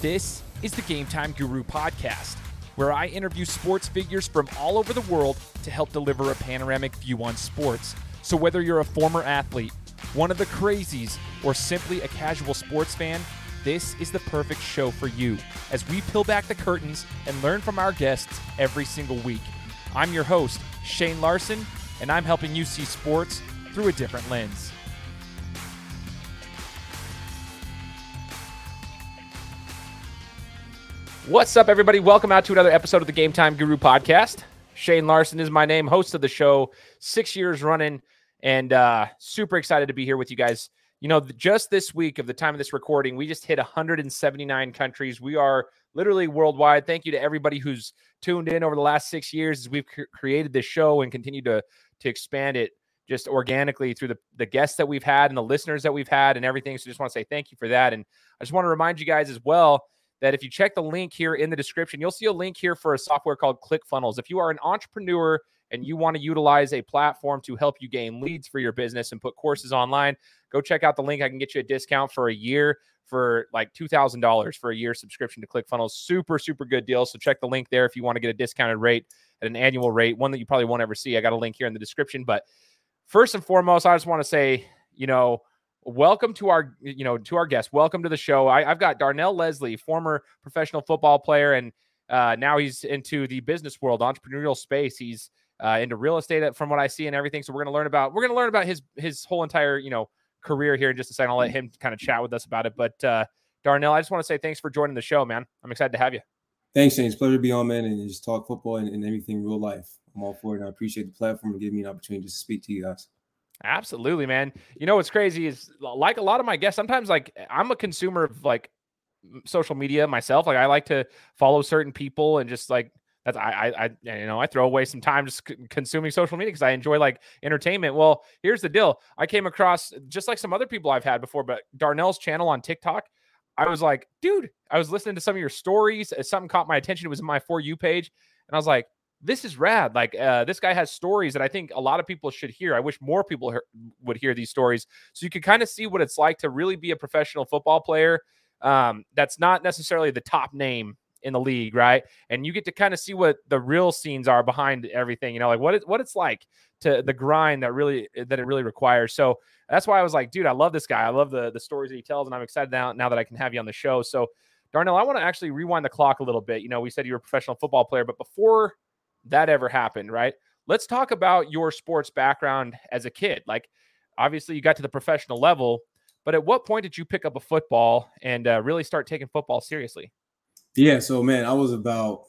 This is the Game Time Guru podcast, where I interview sports figures from all over the world to help deliver a panoramic view on sports. So, whether you're a former athlete, one of the crazies, or simply a casual sports fan, this is the perfect show for you as we peel back the curtains and learn from our guests every single week. I'm your host, Shane Larson, and I'm helping you see sports through a different lens. What's up, everybody? Welcome out to another episode of the Game Time Guru podcast. Shane Larson is my name, host of the show, six years running, and uh, super excited to be here with you guys. You know, just this week of the time of this recording, we just hit 179 countries. We are literally worldwide. Thank you to everybody who's tuned in over the last six years as we've cr- created this show and continue to to expand it just organically through the, the guests that we've had and the listeners that we've had and everything. So just want to say thank you for that. And I just want to remind you guys as well that if you check the link here in the description, you'll see a link here for a software called ClickFunnels. If you are an entrepreneur and you want to utilize a platform to help you gain leads for your business and put courses online, go check out the link. I can get you a discount for a year for like $2,000 for a year subscription to ClickFunnels. Super, super good deal. So check the link there if you want to get a discounted rate at an annual rate, one that you probably won't ever see. I got a link here in the description. But first and foremost, I just want to say, you know, welcome to our you know to our guest welcome to the show. I, have got darnell leslie former professional football player and uh, now he's into the business world entrepreneurial space. He's uh, into real estate uh, from what i see and everything. So we're going to learn about we're going to learn about his his whole entire you know career here in just a second. I'll let him kind of chat with us about it. But uh, darnell i just want to say thanks for joining the show man. I'm excited to have you. Thanks Shane. it's pleasure to be on man and just talk football and, and everything real life. I'm all for it and i appreciate the platform and giving me an opportunity to speak to you guys Absolutely, man. You know what's crazy is like a lot of my guests, sometimes like I'm a consumer of like social media myself. Like I like to follow certain people and just like that's I I, I you know I throw away some time just consuming social media because I enjoy like entertainment. Well, here's the deal. I came across just like some other people I've had before, but Darnell's channel on TikTok. I was like, dude, I was listening to some of your stories. Uh, something caught my attention. It was in my for you page, and I was like, this is rad. Like uh, this guy has stories that I think a lot of people should hear. I wish more people he- would hear these stories, so you could kind of see what it's like to really be a professional football player. Um, that's not necessarily the top name in the league, right? And you get to kind of see what the real scenes are behind everything. You know, like what it, what it's like to the grind that really that it really requires. So that's why I was like, dude, I love this guy. I love the the stories that he tells, and I'm excited now now that I can have you on the show. So. Darnell, I want to actually rewind the clock a little bit. You know, we said you were a professional football player, but before that ever happened, right? Let's talk about your sports background as a kid. Like, obviously, you got to the professional level, but at what point did you pick up a football and uh, really start taking football seriously? Yeah, so man, I was about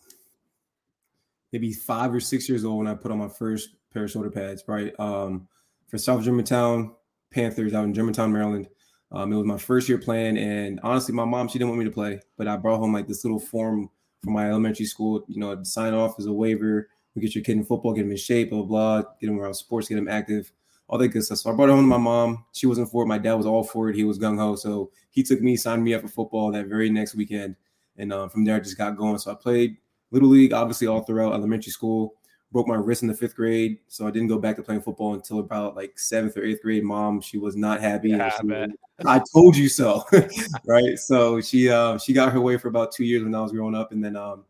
maybe five or six years old when I put on my first pair of shoulder pads, right? Um, for South Germantown Panthers out in Germantown, Maryland. Um, it was my first year playing, and honestly, my mom she didn't want me to play, but I brought home like this little form from my elementary school, you know, sign off as a waiver. We get your kid in football, get him in shape, blah, blah, blah, get him around sports, get him active, all that good stuff. So I brought it home to my mom. She wasn't for it. My dad was all for it. He was gung ho. So he took me, signed me up for football that very next weekend. And uh, from there, I just got going. So I played Little League, obviously, all throughout elementary school broke my wrist in the fifth grade, so I didn't go back to playing football until about like seventh or eighth grade. Mom, she was not happy. Yeah, I, I told you so, right? So she uh, she got her way for about two years when I was growing up, and then um,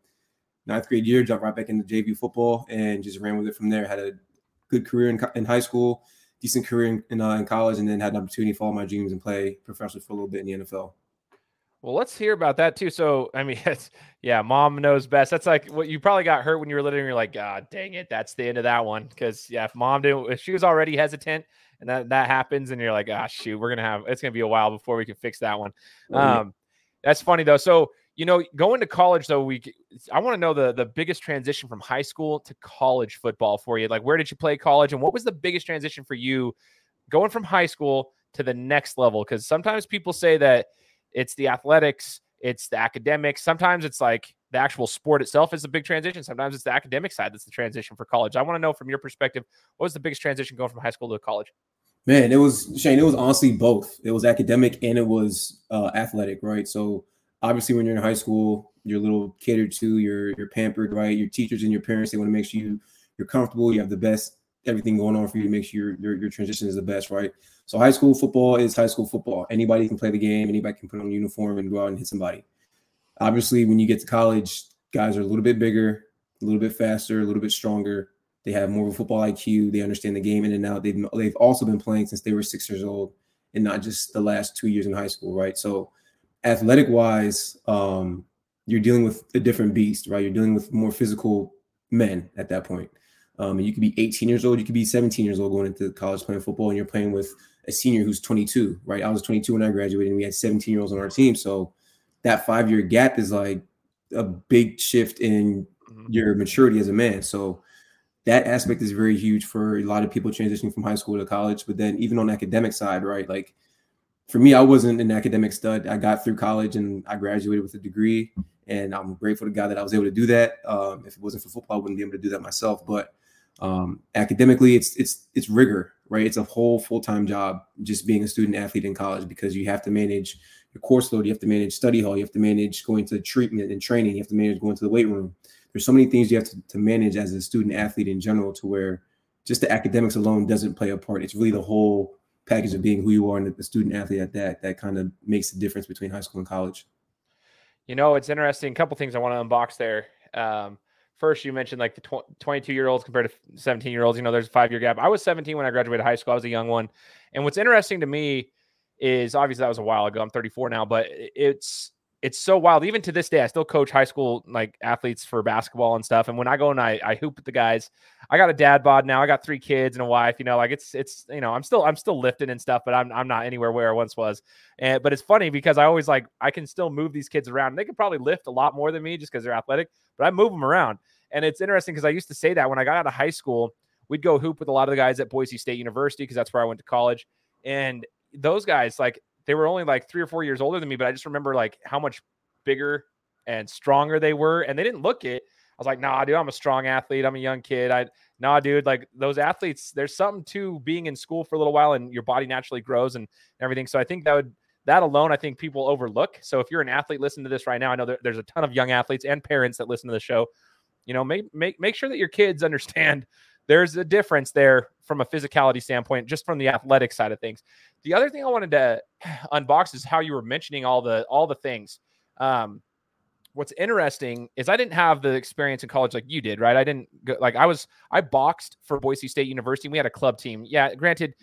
ninth grade year, jumped right back into JV football and just ran with it from there. Had a good career in, in high school, decent career in, in, uh, in college, and then had an opportunity to follow my dreams and play professionally for a little bit in the NFL. Well, let's hear about that too. So, I mean, it's, yeah, mom knows best. That's like what you probably got hurt when you were little. And you're like, God dang it, that's the end of that one. Because yeah, if mom didn't, if she was already hesitant, and that that happens, and you're like, ah, shoot, we're gonna have it's gonna be a while before we can fix that one. Oh, um, that's funny though. So you know, going to college though, we I want to know the the biggest transition from high school to college football for you. Like, where did you play college, and what was the biggest transition for you going from high school to the next level? Because sometimes people say that it's the athletics, it's the academics. Sometimes it's like the actual sport itself is a big transition. Sometimes it's the academic side that's the transition for college. I want to know from your perspective, what was the biggest transition going from high school to college? Man, it was Shane. It was honestly both. It was academic and it was uh, athletic, right? So obviously, when you're in high school, you're a little catered to. You're you're pampered, right? Your teachers and your parents they want to make sure you you're comfortable. You have the best everything going on for you to make sure your, your, your transition is the best, right? So high school football is high school football. Anybody can play the game. Anybody can put on a uniform and go out and hit somebody. obviously, when you get to college, guys are a little bit bigger, a little bit faster, a little bit stronger. They have more of a football IQ. They understand the game in and out. They've they've also been playing since they were six years old, and not just the last two years in high school, right? So, athletic wise, um, you're dealing with a different beast, right? You're dealing with more physical men at that point. Um, you could be 18 years old, you could be 17 years old going into college playing football, and you're playing with a senior who's 22, right? I was 22 when I graduated, and we had 17 year olds on our team. So that five year gap is like a big shift in mm-hmm. your maturity as a man. So that aspect is very huge for a lot of people transitioning from high school to college. But then even on the academic side, right? Like for me, I wasn't an academic stud. I got through college and I graduated with a degree, and I'm grateful to God that I was able to do that. Um, if it wasn't for football, I wouldn't be able to do that myself. But um, academically, it's it's it's rigor, right? It's a whole full time job just being a student athlete in college because you have to manage your course load, you have to manage study hall, you have to manage going to treatment and training, you have to manage going to the weight room. There's so many things you have to, to manage as a student athlete in general to where just the academics alone doesn't play a part. It's really the whole package of being who you are and the student athlete at that that kind of makes the difference between high school and college. You know, it's interesting. A couple things I want to unbox there. Um, first, you mentioned like the tw- 22 year olds compared to 17 year olds. You know, there's a five year gap. I was 17 when I graduated high school. I was a young one. And what's interesting to me is obviously that was a while ago. I'm 34 now, but it's it's so wild. Even to this day, I still coach high school like athletes for basketball and stuff. And when I go and I, I hoop with the guys, I got a dad bod now. I got three kids and a wife. You know, like it's it's you know I'm still I'm still lifting and stuff, but I'm I'm not anywhere where I once was. And but it's funny because I always like I can still move these kids around. They could probably lift a lot more than me just because they're athletic, but I move them around. And it's interesting because I used to say that when I got out of high school, we'd go hoop with a lot of the guys at Boise State University because that's where I went to college. And those guys, like they were only like three or four years older than me, but I just remember like how much bigger and stronger they were, and they didn't look it. I was like, nah, dude, I'm a strong athlete. I'm a young kid. I nah, dude, like those athletes, there's something to being in school for a little while and your body naturally grows and everything. So I think that would that alone, I think people overlook. So if you're an athlete, listen to this right now. I know there, there's a ton of young athletes and parents that listen to the show. You know, make make make sure that your kids understand there's a difference there from a physicality standpoint, just from the athletic side of things. The other thing I wanted to unbox is how you were mentioning all the all the things. Um, what's interesting is I didn't have the experience in college like you did, right? I didn't go, like I was I boxed for Boise State University. we had a club team. Yeah, granted,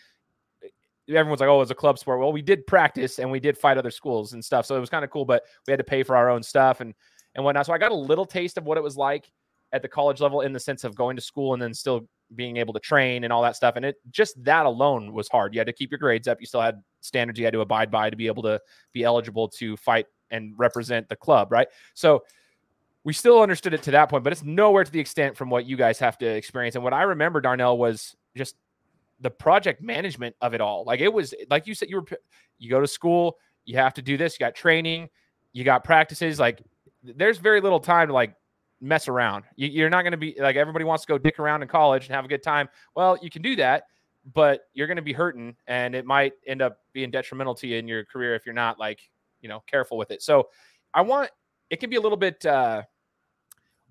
everyone's like, oh, it was a club sport. Well, we did practice and we did fight other schools and stuff, so it was kind of cool. But we had to pay for our own stuff and and whatnot. So I got a little taste of what it was like at the college level in the sense of going to school and then still being able to train and all that stuff. And it just that alone was hard. You had to keep your grades up. You still had standards you had to abide by to be able to be eligible to fight and represent the club, right? So we still understood it to that point, but it's nowhere to the extent from what you guys have to experience. And what I remember, Darnell, was just the project management of it all. Like it was, like you said, you were, you go to school, you have to do this, you got training, you got practices. Like there's very little time to like mess around. You, are not going to be like everybody wants to go dick around in college and have a good time. Well, you can do that, but you're going to be hurting, and it might end up being detrimental to you in your career if you're not like you know careful with it. So, I want it can be a little bit uh,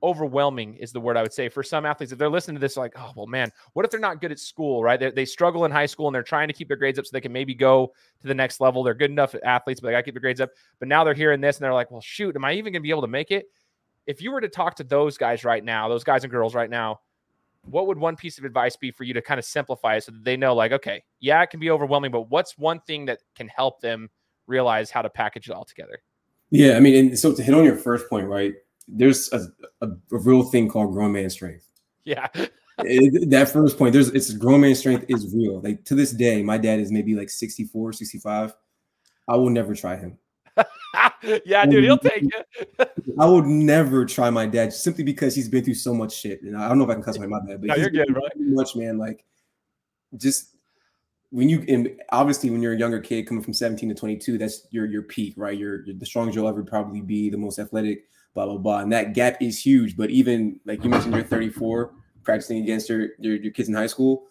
overwhelming is the word I would say for some athletes. If they're listening to this, like, oh well, man, what if they're not good at school, right? They, they struggle in high school and they're trying to keep their grades up so they can maybe go to the next level. They're good enough athletes, but they got to keep their grades up. But now they're hearing this and they're like, well, shoot, am I even going to be able to make it? If you were to talk to those guys right now, those guys and girls right now, what would one piece of advice be for you to kind of simplify it so that they know, like, okay, yeah, it can be overwhelming, but what's one thing that can help them realize how to package it all together? Yeah, I mean, and so to hit on your first point, right? There's a, a, a real thing called grown man strength. Yeah. it, that first point, there's it's grown man strength is real. Like to this day, my dad is maybe like 64, 65. I will never try him. yeah, dude, he'll take you. I would never try my dad simply because he's been through so much shit. And I don't know if I can cuss my dad, but no, you're good, right? Much man, like just when you and obviously when you're a younger kid coming from 17 to 22, that's your your peak, right? You're, you're the strongest you'll ever probably be, the most athletic, blah blah blah. And that gap is huge. But even like you mentioned, you're 34, practicing against your your, your kids in high school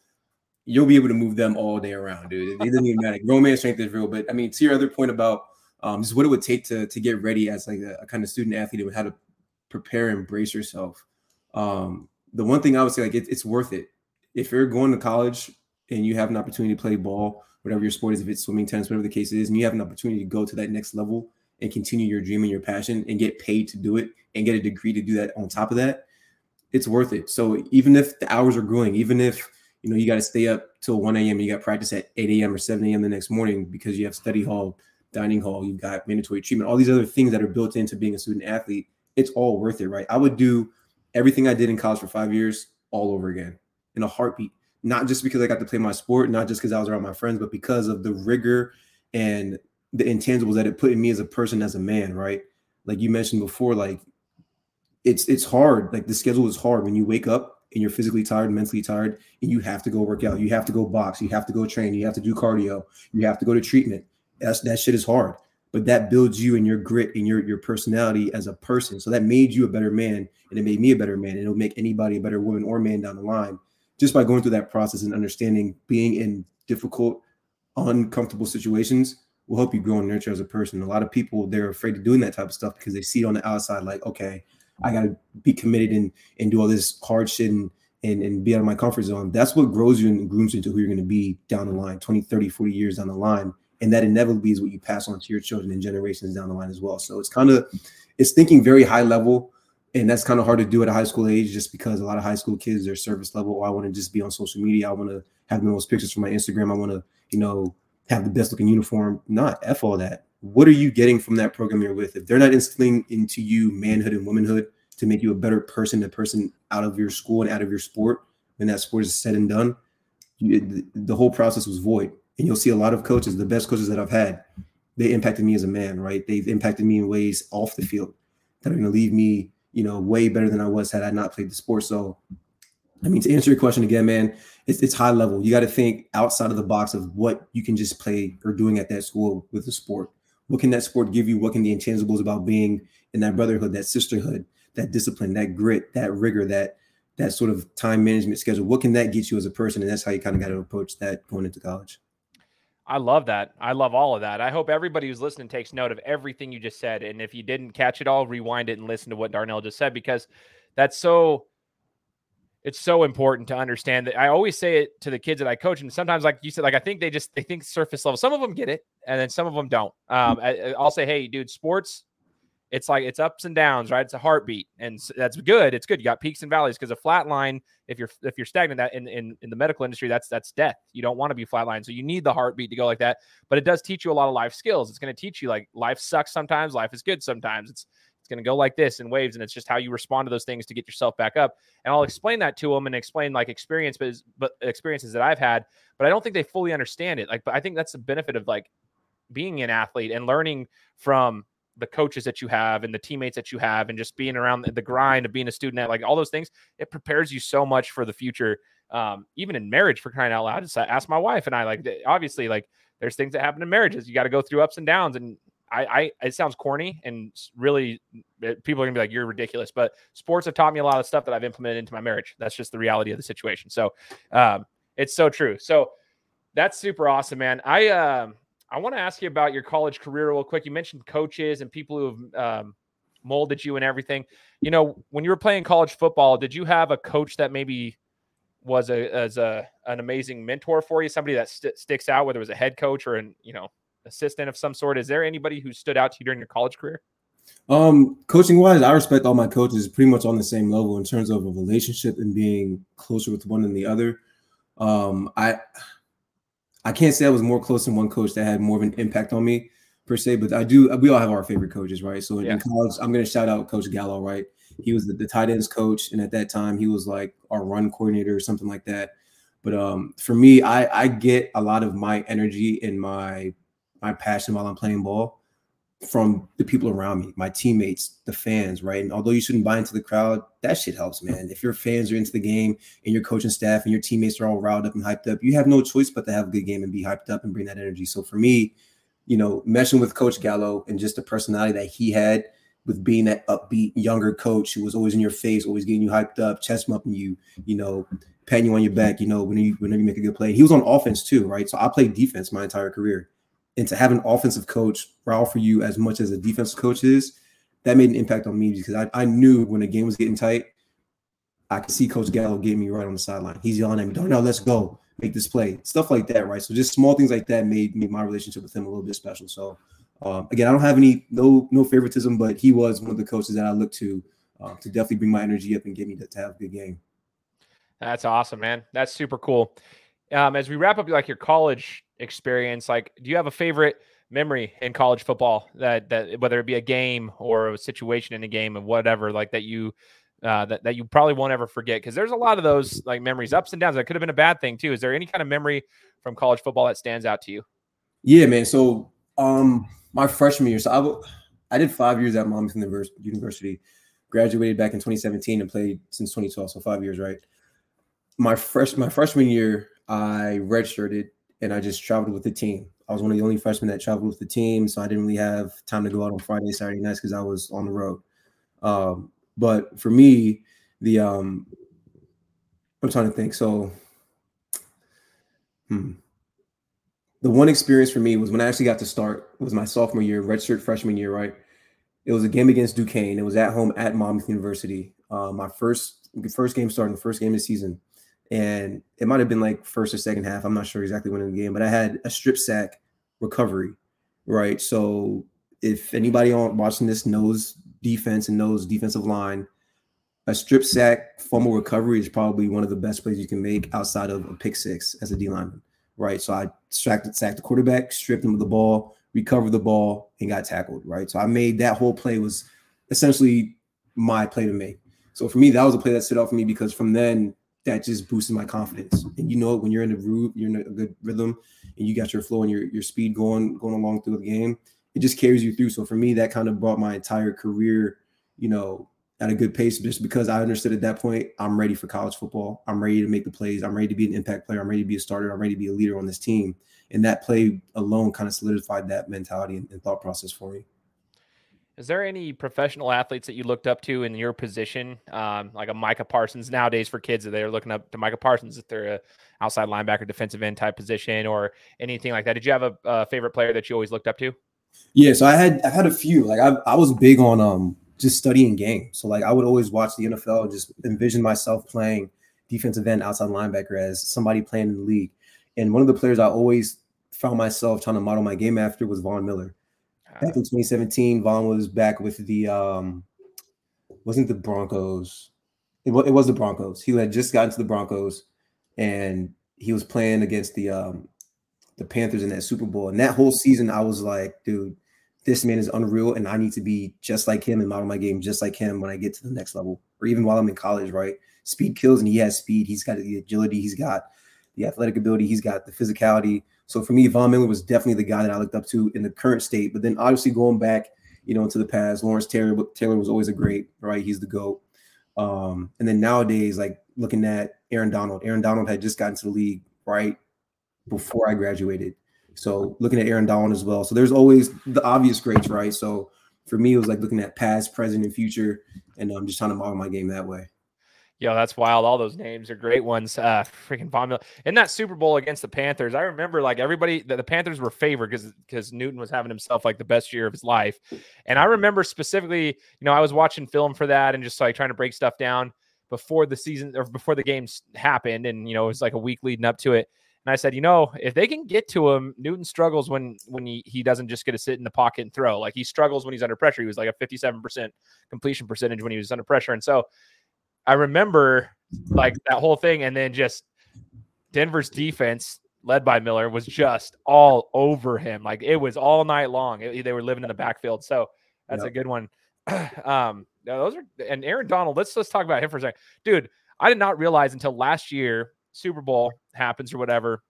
you'll be able to move them all day around, dude. It doesn't even matter. Grown man strength is real. But I mean, to your other point about um, just what it would take to to get ready as like a, a kind of student athlete and how to prepare and brace yourself. Um, the one thing I would say, like it, it's worth it. If you're going to college and you have an opportunity to play ball, whatever your sport is, if it's swimming, tennis, whatever the case is, and you have an opportunity to go to that next level and continue your dream and your passion and get paid to do it and get a degree to do that on top of that, it's worth it. So even if the hours are growing, even if you know you got to stay up till 1 a.m. you got practice at 8 a.m. or 7 a.m. the next morning because you have study hall, dining hall, you've got mandatory treatment, all these other things that are built into being a student athlete, it's all worth it, right? I would do everything I did in college for five years all over again in a heartbeat. Not just because I got to play my sport, not just because I was around my friends, but because of the rigor and the intangibles that it put in me as a person, as a man, right? Like you mentioned before, like it's it's hard. Like the schedule is hard when you wake up and you're physically tired, mentally tired, and you have to go work out, you have to go box, you have to go train, you have to do cardio, you have to go to treatment. That's that shit is hard. But that builds you and your grit and your your personality as a person. So that made you a better man, and it made me a better man, and it'll make anybody a better woman or man down the line just by going through that process and understanding being in difficult, uncomfortable situations will help you grow and nurture as a person. A lot of people they're afraid of doing that type of stuff because they see it on the outside, like, okay, I gotta be committed and and do all this hard shit and and, and be out of my comfort zone. That's what grows you and grooms you into who you're gonna be down the line, 20, 30, 40 years down the line. And that inevitably is what you pass on to your children and generations down the line as well. So it's kind of it's thinking very high level and that's kind of hard to do at a high school age just because a lot of high school kids are surface level. Oh, I want to just be on social media. I want to have the most pictures for my Instagram. I want to, you know, have the best looking uniform. Not F all that. What are you getting from that program you're with? If they're not instilling into you manhood and womanhood to make you a better person, a person out of your school and out of your sport, when that sport is said and done, you, the whole process was void. And you'll see a lot of coaches, the best coaches that I've had, they impacted me as a man, right? They've impacted me in ways off the field that are going to leave me you know, way better than I was had I not played the sport. So, I mean, to answer your question again, man, it's, it's high level. You got to think outside of the box of what you can just play or doing at that school with the sport. What can that sport give you? What can the intangibles about being in that brotherhood, that sisterhood, that discipline, that grit, that rigor, that that sort of time management schedule? What can that get you as a person? And that's how you kind of got to approach that going into college. I love that. I love all of that. I hope everybody who's listening takes note of everything you just said. And if you didn't catch it all, rewind it and listen to what Darnell just said because that's so it's so important to understand that I always say it to the kids that I coach, and sometimes, like you said, like I think they just they think surface level. Some of them get it, and then some of them don't. Um, I, will say, hey, dude, sports it's like it's ups and downs, right? It's a heartbeat, and that's good. It's good. You got peaks and valleys because a flat line, if you're if you're stagnant, that in, in in the medical industry, that's that's death. You don't want to be flat line, so you need the heartbeat to go like that. But it does teach you a lot of life skills. It's going to teach you like life sucks sometimes, life is good sometimes. It's it's going to go like this in waves, and it's just how you respond to those things to get yourself back up. And I'll explain that to them and explain like experience, but, but experiences that I've had. But I don't think they fully understand it. Like, but I think that's the benefit of like being an athlete and learning from the coaches that you have and the teammates that you have and just being around the grind of being a student at like all those things it prepares you so much for the future um, even in marriage for crying out loud just ask my wife and i like obviously like there's things that happen in marriages you got to go through ups and downs and I, I it sounds corny and really eh, people are gonna be like you're ridiculous but sports have taught me a lot of stuff that i've implemented into my marriage. That's just the reality of the situation. So um, it's so true. So that's super awesome man. I um I want to ask you about your college career real quick. You mentioned coaches and people who have um, molded you and everything. You know, when you were playing college football, did you have a coach that maybe was a as a an amazing mentor for you? Somebody that st- sticks out, whether it was a head coach or an you know assistant of some sort. Is there anybody who stood out to you during your college career? Um, coaching wise, I respect all my coaches pretty much on the same level in terms of a relationship and being closer with one than the other. Um, I I can't say I was more close than one coach that had more of an impact on me per se, but I do. We all have our favorite coaches, right? So yeah. in college, I'm going to shout out Coach Gallo, right? He was the, the tight ends coach, and at that time, he was like our run coordinator or something like that. But um, for me, I I get a lot of my energy and my my passion while I'm playing ball from the people around me, my teammates, the fans, right? And although you shouldn't buy into the crowd, that shit helps, man. If your fans are into the game and your coaching staff and your teammates are all riled up and hyped up, you have no choice but to have a good game and be hyped up and bring that energy. So for me, you know, meshing with Coach Gallo and just the personality that he had with being that upbeat younger coach who was always in your face, always getting you hyped up, chest bumping you, you know, patting you on your back, you know, when you whenever you make a good play. He was on offense too, right? So I played defense my entire career and to have an offensive coach rally for you as much as a defensive coach is, that made an impact on me because I, I knew when the game was getting tight, I could see Coach Gallo getting me right on the sideline. He's yelling at me, Darnell, let's go, make this play, stuff like that, right? So just small things like that made, made my relationship with him a little bit special. So um, again, I don't have any no no favoritism, but he was one of the coaches that I looked to uh, to definitely bring my energy up and get me to, to have a good game. That's awesome, man. That's super cool. Um, as we wrap up, like your college experience, like, do you have a favorite memory in college football that that whether it be a game or a situation in a game of whatever, like that you uh, that that you probably won't ever forget? Because there's a lot of those like memories, ups and downs. That could have been a bad thing too. Is there any kind of memory from college football that stands out to you? Yeah, man. So, um, my freshman year, so I, I did five years at Monmouth University, graduated back in 2017 and played since 2012, so five years, right? My fresh my freshman year, I redshirted and I just traveled with the team. I was one of the only freshmen that traveled with the team, so I didn't really have time to go out on Friday, Saturday nights because I was on the road. Um, but for me, the um, I'm trying to think. So, hmm, the one experience for me was when I actually got to start was my sophomore year, redshirt freshman year, right? It was a game against Duquesne. It was at home at Monmouth University. Uh, my first first game starting, first game of the season and it might have been like first or second half. I'm not sure exactly when in the game, but I had a strip sack recovery, right? So if anybody on watching this knows defense and knows defensive line, a strip sack fumble recovery is probably one of the best plays you can make outside of a pick six as a D lineman, right? So I sacked, sacked the quarterback, stripped him of the ball, recovered the ball, and got tackled, right? So I made that whole play was essentially my play to make. So for me, that was a play that stood out for me because from then that just boosted my confidence. And you know, when you're in the root, you're in a good rhythm, and you got your flow and your your speed going going along through the game. It just carries you through. So for me, that kind of brought my entire career, you know, at a good pace. Just because I understood at that point, I'm ready for college football. I'm ready to make the plays. I'm ready to be an impact player. I'm ready to be a starter. I'm ready to be a leader on this team. And that play alone kind of solidified that mentality and, and thought process for me. Is there any professional athletes that you looked up to in your position, um, like a Micah Parsons nowadays for kids that they're looking up to Micah Parsons if they're a outside linebacker, defensive end type position, or anything like that? Did you have a, a favorite player that you always looked up to? Yeah, so I had I had a few. Like I I was big on um just studying game. So like I would always watch the NFL and just envision myself playing defensive end, outside linebacker as somebody playing in the league. And one of the players I always found myself trying to model my game after was Von Miller back in 2017, Von was back with the um wasn't the Broncos. It, it was the Broncos. He had just gotten to the Broncos and he was playing against the um the Panthers in that Super Bowl. And that whole season, I was like, dude, this man is unreal, and I need to be just like him and model my game just like him when I get to the next level, or even while I'm in college, right? Speed kills, and he has speed. He's got the agility, he's got the athletic ability, he's got the physicality. So for me, Von Miller was definitely the guy that I looked up to in the current state. But then obviously going back, you know, into the past, Lawrence Taylor Taylor was always a great, right? He's the GOAT. Um, and then nowadays, like looking at Aaron Donald, Aaron Donald had just gotten to the league right before I graduated. So looking at Aaron Donald as well. So there's always the obvious greats, right? So for me, it was like looking at past, present, and future, and I'm um, just trying to model my game that way. Yo, that's wild. All those names are great ones. Uh, freaking Von Miller in that Super Bowl against the Panthers. I remember like everybody, the, the Panthers were favored because because Newton was having himself like the best year of his life. And I remember specifically, you know, I was watching film for that and just like trying to break stuff down before the season or before the games happened. And you know, it was like a week leading up to it. And I said, you know, if they can get to him, Newton struggles when when he, he doesn't just get to sit in the pocket and throw. Like he struggles when he's under pressure. He was like a 57% completion percentage when he was under pressure. And so I remember like that whole thing, and then just Denver's defense, led by Miller, was just all over him. Like it was all night long. It, they were living in the backfield. So that's yep. a good one. um, those are and Aaron Donald. Let's let's talk about him for a second, dude. I did not realize until last year Super Bowl happens or whatever.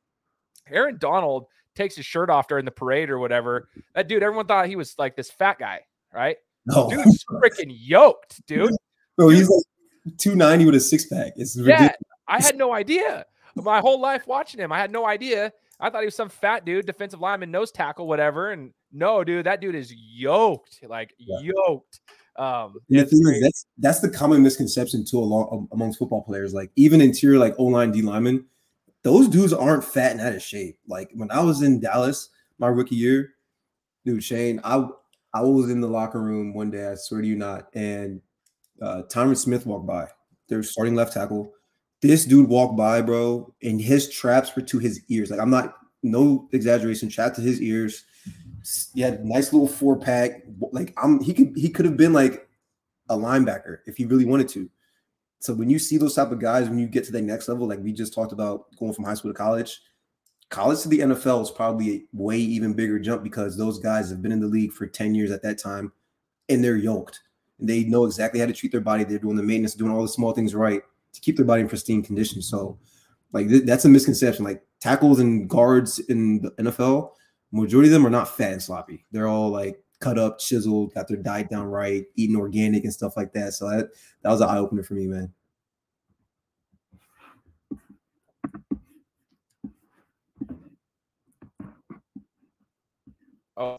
Aaron Donald takes his shirt off during the parade or whatever. That dude, everyone thought he was like this fat guy, right? No. Dude's freaking yoked, dude. Bro, he's like 290 with a six pack. It's ridiculous. Yeah, I had no idea. My whole life watching him, I had no idea. I thought he was some fat dude, defensive lineman, nose tackle, whatever. And no, dude, that dude is yoked, like yeah. yoked. Um, the thing is, that's that's the common misconception too along amongst football players. Like even interior, like O line, D lineman, those dudes aren't fat and out of shape. Like when I was in Dallas, my rookie year, dude, Shane, I I was in the locker room one day. I swear to you not, and uh, Tyron Smith walked by. They're starting left tackle. This dude walked by, bro, and his traps were to his ears. Like I'm not, no exaggeration, trap to his ears. he had a nice little four pack. Like I'm, he could he could have been like a linebacker if he really wanted to. So when you see those type of guys, when you get to the next level, like we just talked about going from high school to college, college to the NFL is probably a way even bigger jump because those guys have been in the league for 10 years at that time and they're yoked they know exactly how to treat their body. They're doing the maintenance, doing all the small things right to keep their body in pristine condition. So, like, th- that's a misconception. Like, tackles and guards in the NFL, majority of them are not fat and sloppy. They're all like cut up, chiseled, got their diet down right, eating organic and stuff like that. So, that, that was an eye opener for me, man. Oh,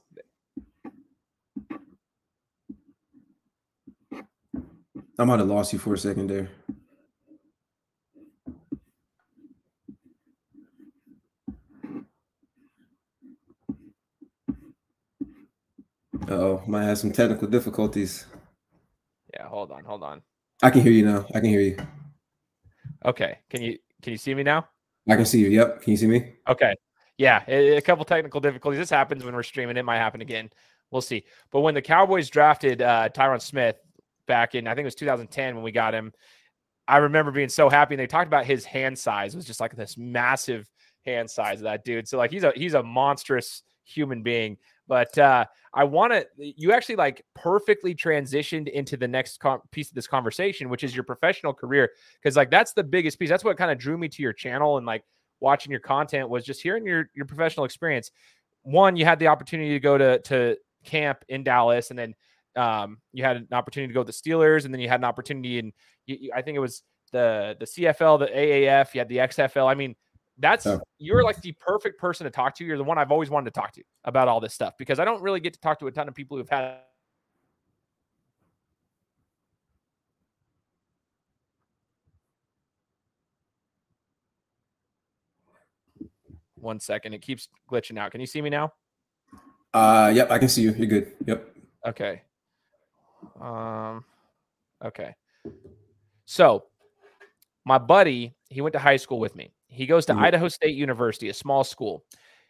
I might have lost you for a second there. Oh, might have some technical difficulties. Yeah, hold on, hold on. I can hear you now. I can hear you. Okay, can you can you see me now? I can see you. Yep. Can you see me? Okay. Yeah, a, a couple technical difficulties. This happens when we're streaming. It might happen again. We'll see. But when the Cowboys drafted uh, Tyron Smith back in, I think it was 2010 when we got him, I remember being so happy. And they talked about his hand size it was just like this massive hand size of that dude. So like he's a he's a monstrous human being. But uh, I want to, you actually like perfectly transitioned into the next com- piece of this conversation, which is your professional career. Cause like that's the biggest piece. That's what kind of drew me to your channel and like watching your content was just hearing your, your professional experience. One, you had the opportunity to go to, to camp in Dallas and then um, you had an opportunity to go to the Steelers and then you had an opportunity and I think it was the, the CFL, the AAF, you had the XFL. I mean, that's yeah. you're like the perfect person to talk to. You're the one I've always wanted to talk to about all this stuff because I don't really get to talk to a ton of people who've had one second. It keeps glitching out. Can you see me now? Uh yep, I can see you. You're good. Yep. Okay. Um okay. So my buddy, he went to high school with me. He goes to mm-hmm. Idaho State University, a small school.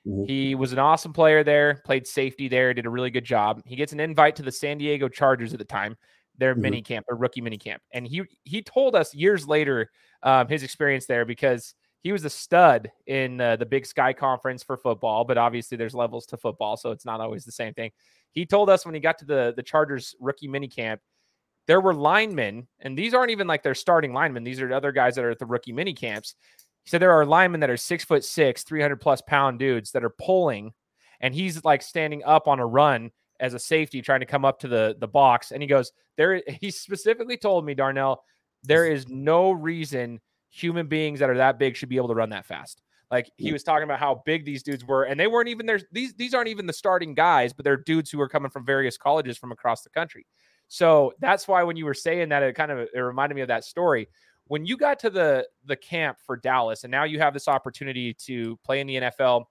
Mm-hmm. He was an awesome player there, played safety there, did a really good job. He gets an invite to the San Diego Chargers at the time, their mm-hmm. mini camp, their rookie mini camp. And he he told us years later um, his experience there because he was a stud in uh, the Big Sky Conference for football, but obviously there's levels to football, so it's not always the same thing. He told us when he got to the the Chargers rookie mini camp, there were linemen, and these aren't even like their starting linemen. These are other guys that are at the rookie mini camps he said there are linemen that are six foot six, 300 plus pound dudes that are pulling, and he's like standing up on a run as a safety trying to come up to the the box. And he goes, There, he specifically told me, Darnell, there is no reason human beings that are that big should be able to run that fast. Like he was talking about how big these dudes were, and they weren't even there. These these aren't even the starting guys, but they're dudes who are coming from various colleges from across the country. So that's why when you were saying that, it kind of it reminded me of that story when you got to the the camp for Dallas and now you have this opportunity to play in the NFL,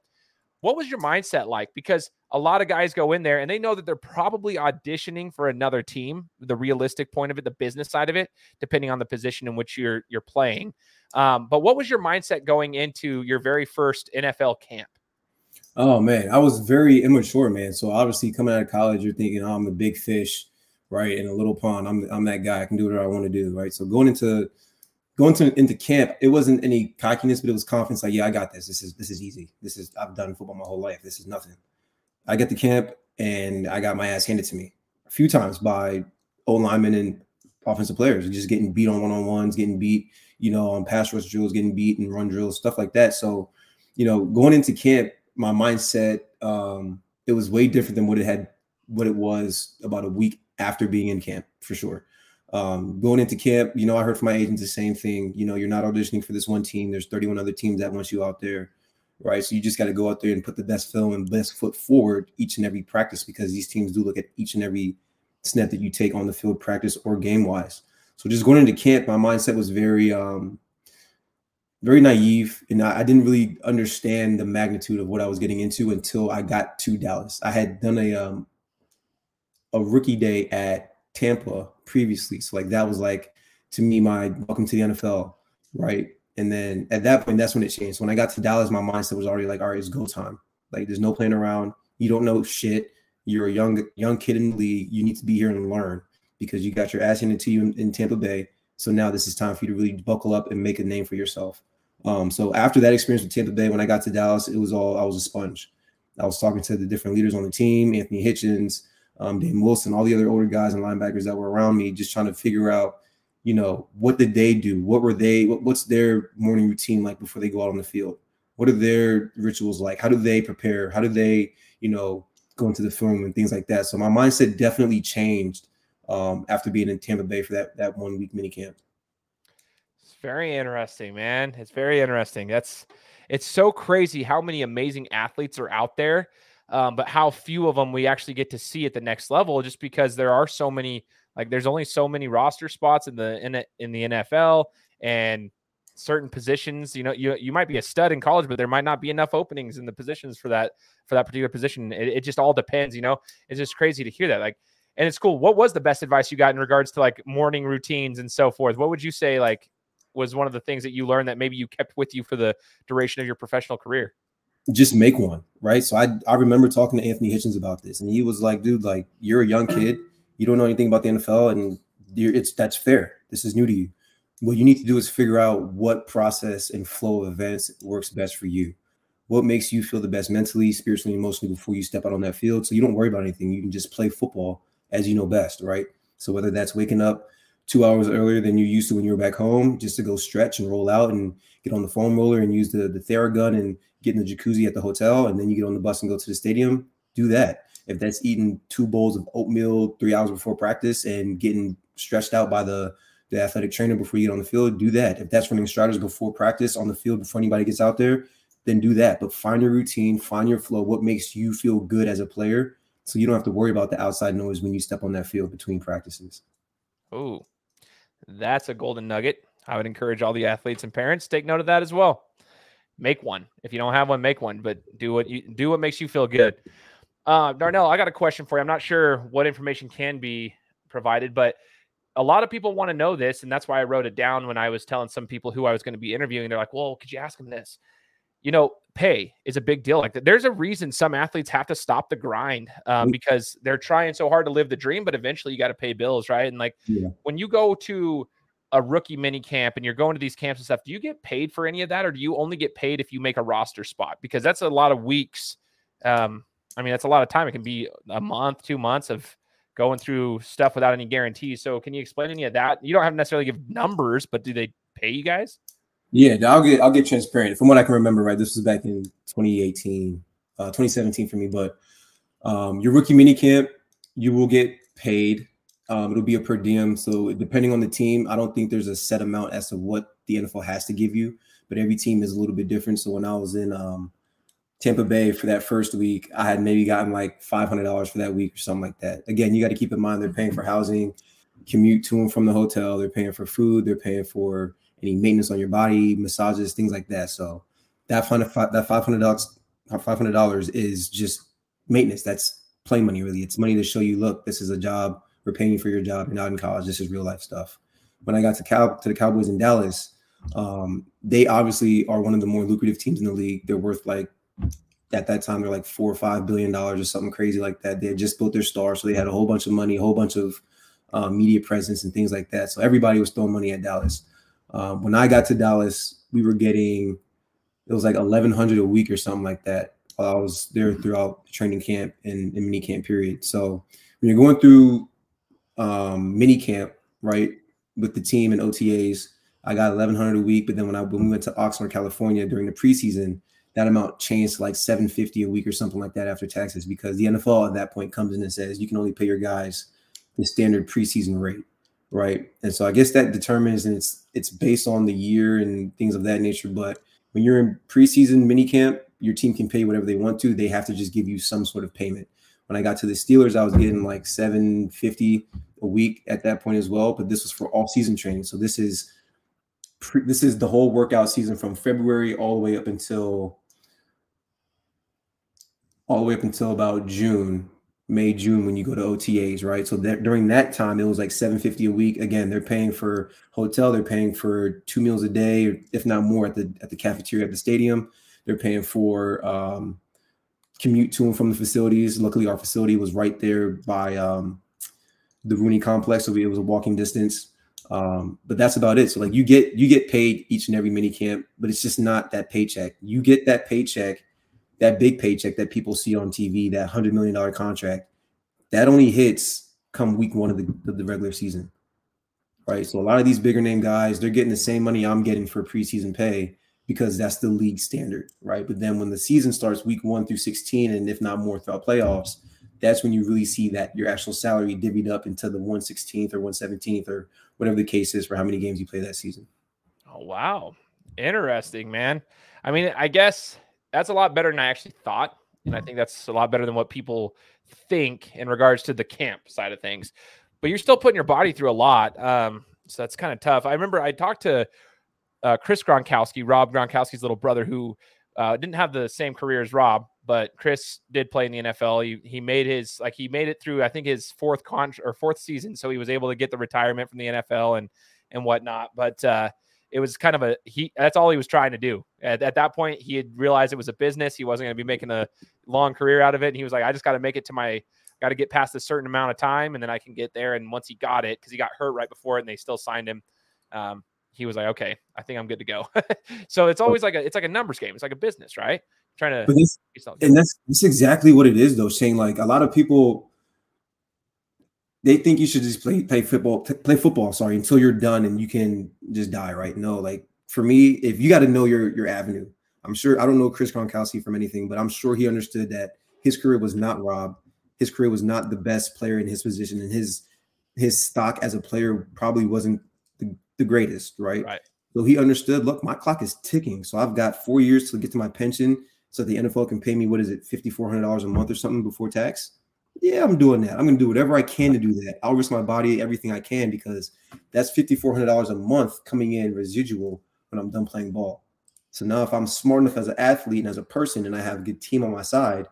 what was your mindset like? Because a lot of guys go in there and they know that they're probably auditioning for another team, the realistic point of it, the business side of it, depending on the position in which you're you're playing. Um, but what was your mindset going into your very first NFL camp? Oh man, I was very immature, man. So obviously coming out of college, you're thinking, oh, I'm the big fish, right? In a little pond. I'm I'm that guy. I can do whatever I want to do, right? So going into going to into camp, it wasn't any cockiness, but it was confidence. Like, yeah, I got this. This is this is easy. This is I've done football my whole life. This is nothing. I get to camp and I got my ass handed to me a few times by old linemen and offensive players, just getting beat on one on ones, getting beat, you know, on pass rush drills, getting beat and run drills, stuff like that. So, you know, going into camp, my mindset um, it was way different than what it had, what it was about a week after being in camp for sure. Um, going into camp, you know, I heard from my agents the same thing. You know, you're not auditioning for this one team. There's 31 other teams that want you out there, right? So you just got to go out there and put the best film and best foot forward each and every practice because these teams do look at each and every snap that you take on the field, practice or game wise. So just going into camp, my mindset was very, um, very naive, and I, I didn't really understand the magnitude of what I was getting into until I got to Dallas. I had done a um, a rookie day at Tampa previously. So like that was like to me my welcome to the NFL, right? And then at that point, that's when it changed. When I got to Dallas, my mindset was already like, all right, it's go time. Like there's no playing around. You don't know shit. You're a young young kid in the league. You need to be here and learn because you got your ass handed to you in, in Tampa Bay. So now this is time for you to really buckle up and make a name for yourself. Um, so after that experience with Tampa Bay, when I got to Dallas, it was all I was a sponge. I was talking to the different leaders on the team, Anthony Hitchens, um, Damien Wilson, all the other older guys and linebackers that were around me, just trying to figure out, you know, what did they do? What were they? What, what's their morning routine like before they go out on the field? What are their rituals like? How do they prepare? How do they, you know, go into the film and things like that? So my mindset definitely changed um, after being in Tampa Bay for that that one week mini camp. It's very interesting, man. It's very interesting. That's it's so crazy how many amazing athletes are out there, um, but how few of them we actually get to see at the next level, just because there are so many. Like, there's only so many roster spots in the in, in the NFL, and certain positions. You know, you you might be a stud in college, but there might not be enough openings in the positions for that for that particular position. It, it just all depends. You know, it's just crazy to hear that. Like and it's cool. What was the best advice you got in regards to like morning routines and so forth? What would you say like was one of the things that you learned that maybe you kept with you for the duration of your professional career? Just make one, right? So I I remember talking to Anthony Hitchens about this, and he was like, "Dude, like you're a young kid, you don't know anything about the NFL, and it's that's fair. This is new to you. What you need to do is figure out what process and flow of events works best for you." what makes you feel the best mentally, spiritually, emotionally before you step out on that field. So you don't worry about anything. You can just play football as you know best, right? So whether that's waking up two hours earlier than you used to when you were back home, just to go stretch and roll out and get on the foam roller and use the the Theragun and get in the jacuzzi at the hotel, and then you get on the bus and go to the stadium, do that. If that's eating two bowls of oatmeal three hours before practice and getting stretched out by the the athletic trainer before you get on the field, do that. If that's running strategies before practice on the field before anybody gets out there, then do that. But find your routine, find your flow, what makes you feel good as a player, so you don't have to worry about the outside noise when you step on that field between practices. Oh, that's a golden nugget. I would encourage all the athletes and parents take note of that as well. Make one. If you don't have one, make one, but do what you do what makes you feel good. Uh, Darnell, I got a question for you. I'm not sure what information can be provided, but a lot of people want to know this, and that's why I wrote it down when I was telling some people who I was going to be interviewing. They're like, "Well, could you ask them this?" you know, pay is a big deal. Like there's a reason some athletes have to stop the grind um, because they're trying so hard to live the dream, but eventually you got to pay bills, right? And like yeah. when you go to a rookie mini camp and you're going to these camps and stuff, do you get paid for any of that, or do you only get paid if you make a roster spot? Because that's a lot of weeks. Um, I mean, that's a lot of time. It can be a month, two months of going through stuff without any guarantees. So, can you explain any of that? You don't have to necessarily give numbers, but do they pay you guys? Yeah, I'll get I'll get transparent. From what I can remember, right, this was back in 2018, uh, 2017 for me. But um, your rookie mini camp, you will get paid. Um, it'll be a per diem. So depending on the team, I don't think there's a set amount as to what the NFL has to give you. But every team is a little bit different. So when I was in um, Tampa Bay for that first week, I had maybe gotten like five hundred dollars for that week or something like that. Again, you got to keep in mind they're paying for housing, commute to and from the hotel, they're paying for food, they're paying for any maintenance on your body, massages, things like that. So that five that five hundred dollars five hundred dollars is just maintenance. That's play money, really. It's money to show you, look, this is a job. We're paying you for your job. You're not in college. This is real life stuff. When I got to Cow to the Cowboys in Dallas, um, they obviously are one of the more lucrative teams in the league. They're worth like at that time they're like four or five billion dollars or something crazy like that. They had just built their star, so they had a whole bunch of money, a whole bunch of uh, media presence and things like that. So everybody was throwing money at Dallas. Um, when I got to Dallas, we were getting it was like eleven hundred a week or something like that. While I was there throughout training camp and, and mini camp period. So when you're going through um, mini camp, right, with the team and OTAs, I got eleven hundred a week. But then when I when we went to Oxnard, California during the preseason, that amount changed to like seven fifty a week or something like that after taxes because the NFL at that point comes in and says you can only pay your guys the standard preseason rate right? And so I guess that determines, and it's it's based on the year and things of that nature. But when you're in preseason minicamp, your team can pay whatever they want to. They have to just give you some sort of payment. When I got to the Steelers, I was getting like 750 a week at that point as well. But this was for all season training. So this is this is the whole workout season from February all the way up until all the way up until about June May, June when you go to OTAs, right? So that during that time, it was like 750 a week. Again, they're paying for hotel, they're paying for two meals a day, if not more, at the at the cafeteria at the stadium. They're paying for um, commute to and from the facilities. Luckily, our facility was right there by um, the Rooney complex, so it was a walking distance. Um, but that's about it. So like you get you get paid each and every mini camp, but it's just not that paycheck. You get that paycheck, that big paycheck that people see on TV, that hundred million dollar contract, that only hits come week one of the, of the regular season. Right. So a lot of these bigger name guys, they're getting the same money I'm getting for preseason pay because that's the league standard, right? But then when the season starts week one through 16, and if not more throughout playoffs, that's when you really see that your actual salary divvied up into the 116th or 117th or whatever the case is for how many games you play that season. Oh, wow. Interesting, man. I mean, I guess that's a lot better than I actually thought. And I think that's a lot better than what people think in regards to the camp side of things. But you're still putting your body through a lot. Um, so that's kind of tough. I remember I talked to uh, Chris Gronkowski, Rob Gronkowski's little brother, who uh, didn't have the same career as Rob, but Chris did play in the NFL. He, he made his like he made it through I think his fourth con or fourth season, so he was able to get the retirement from the NFL and and whatnot. But uh, it was kind of a he that's all he was trying to do. At, at that point, he had realized it was a business. He wasn't going to be making a long career out of it. And he was like, I just got to make it to my got to get past a certain amount of time, and then I can get there. And once he got it, because he got hurt right before it, and they still signed him. Um, he was like, okay, I think I'm good to go. so it's always like a it's like a numbers game. It's like a business, right? trying to this, and that's that's exactly what it is though, saying Like a lot of people they think you should just play play football play football, sorry, until you're done and you can just die, right? No, like for me, if you got to know your your avenue. I'm sure I don't know Chris Gronkowski from anything, but I'm sure he understood that his career was not Rob. His career was not the best player in his position, and his his stock as a player probably wasn't the greatest, right? Right. So he understood, look, my clock is ticking. So I've got four years to get to my pension. So the NFL can pay me, what is it, $5,400 a month or something before tax? Yeah, I'm doing that. I'm going to do whatever I can to do that. I'll risk my body, everything I can, because that's $5,400 a month coming in residual when I'm done playing ball. So now, if I'm smart enough as an athlete and as a person, and I have a good team on my side,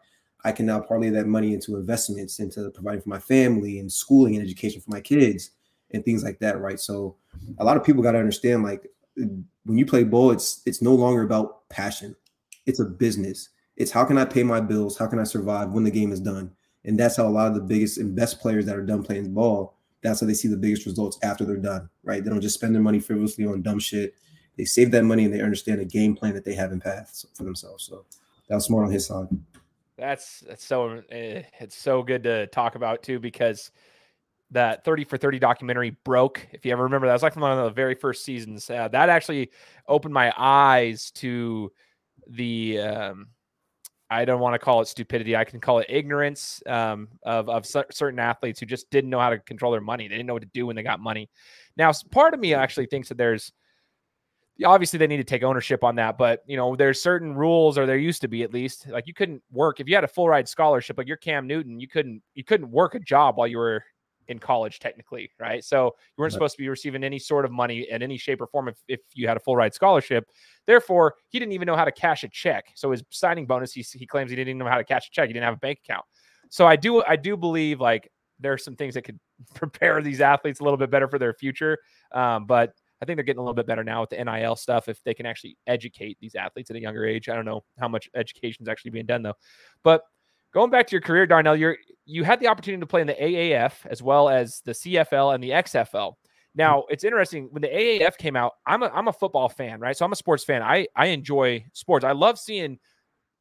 I can now parlay that money into investments, into providing for my family and schooling and education for my kids and things like that, right? So a lot of people got to understand like when you play ball, it's it's no longer about passion. It's a business. It's how can I pay my bills? How can I survive when the game is done? And that's how a lot of the biggest and best players that are done playing ball, that's how they see the biggest results after they're done, right? They don't just spend their money frivolously on dumb shit. They save that money and they understand a game plan that they have in path for themselves. So that was smart on his side. That's that's so eh, it's so good to talk about too because that 30 for 30 documentary broke if you ever remember that was like from one of the very first seasons uh, that actually opened my eyes to the um, i don't want to call it stupidity i can call it ignorance um, of, of certain athletes who just didn't know how to control their money they didn't know what to do when they got money. Now part of me actually thinks that there's obviously they need to take ownership on that but you know there's certain rules or there used to be at least like you couldn't work if you had a full ride scholarship like you're cam newton you couldn't you couldn't work a job while you were in college technically, right? So you weren't right. supposed to be receiving any sort of money in any shape or form if, if you had a full ride scholarship. Therefore, he didn't even know how to cash a check. So his signing bonus, he, he claims he didn't even know how to cash a check. He didn't have a bank account. So I do I do believe like there are some things that could prepare these athletes a little bit better for their future. Um, but I think they're getting a little bit better now with the NIL stuff if they can actually educate these athletes at a younger age. I don't know how much education is actually being done though. But going back to your career, Darnell, you're you had the opportunity to play in the AAF as well as the CFL and the XFL. Now mm-hmm. it's interesting when the AAF came out. I'm a I'm a football fan, right? So I'm a sports fan. I I enjoy sports. I love seeing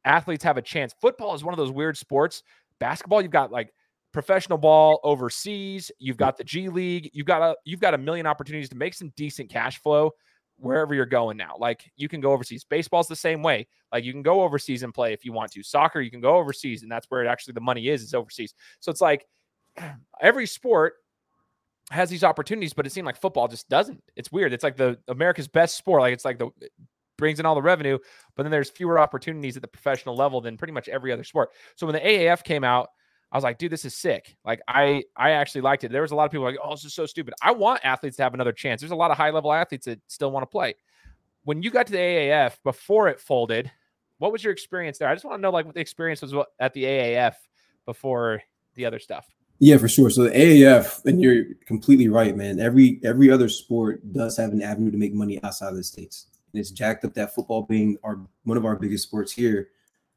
athletes have a chance. Football is one of those weird sports. Basketball, you've got like professional ball overseas. You've got the G League. You've got a you've got a million opportunities to make some decent cash flow wherever you're going now. Like you can go overseas. Baseball's the same way. Like you can go overseas and play if you want to. Soccer, you can go overseas, and that's where actually the money is, is overseas. So it's like every sport has these opportunities, but it seemed like football just doesn't. It's weird. It's like the America's best sport. Like it's like the brings in all the revenue, but then there's fewer opportunities at the professional level than pretty much every other sport. So when the AAF came out, I was like, dude, this is sick. Like I I actually liked it. There was a lot of people like, oh, this is so stupid. I want athletes to have another chance. There's a lot of high level athletes that still want to play. When you got to the AAF before it folded, what was your experience there? I just want to know like what the experience was at the AAF before the other stuff. Yeah, for sure. So the AAF, and you're completely right, man. Every every other sport does have an avenue to make money outside of the states, and it's jacked up that football being our one of our biggest sports here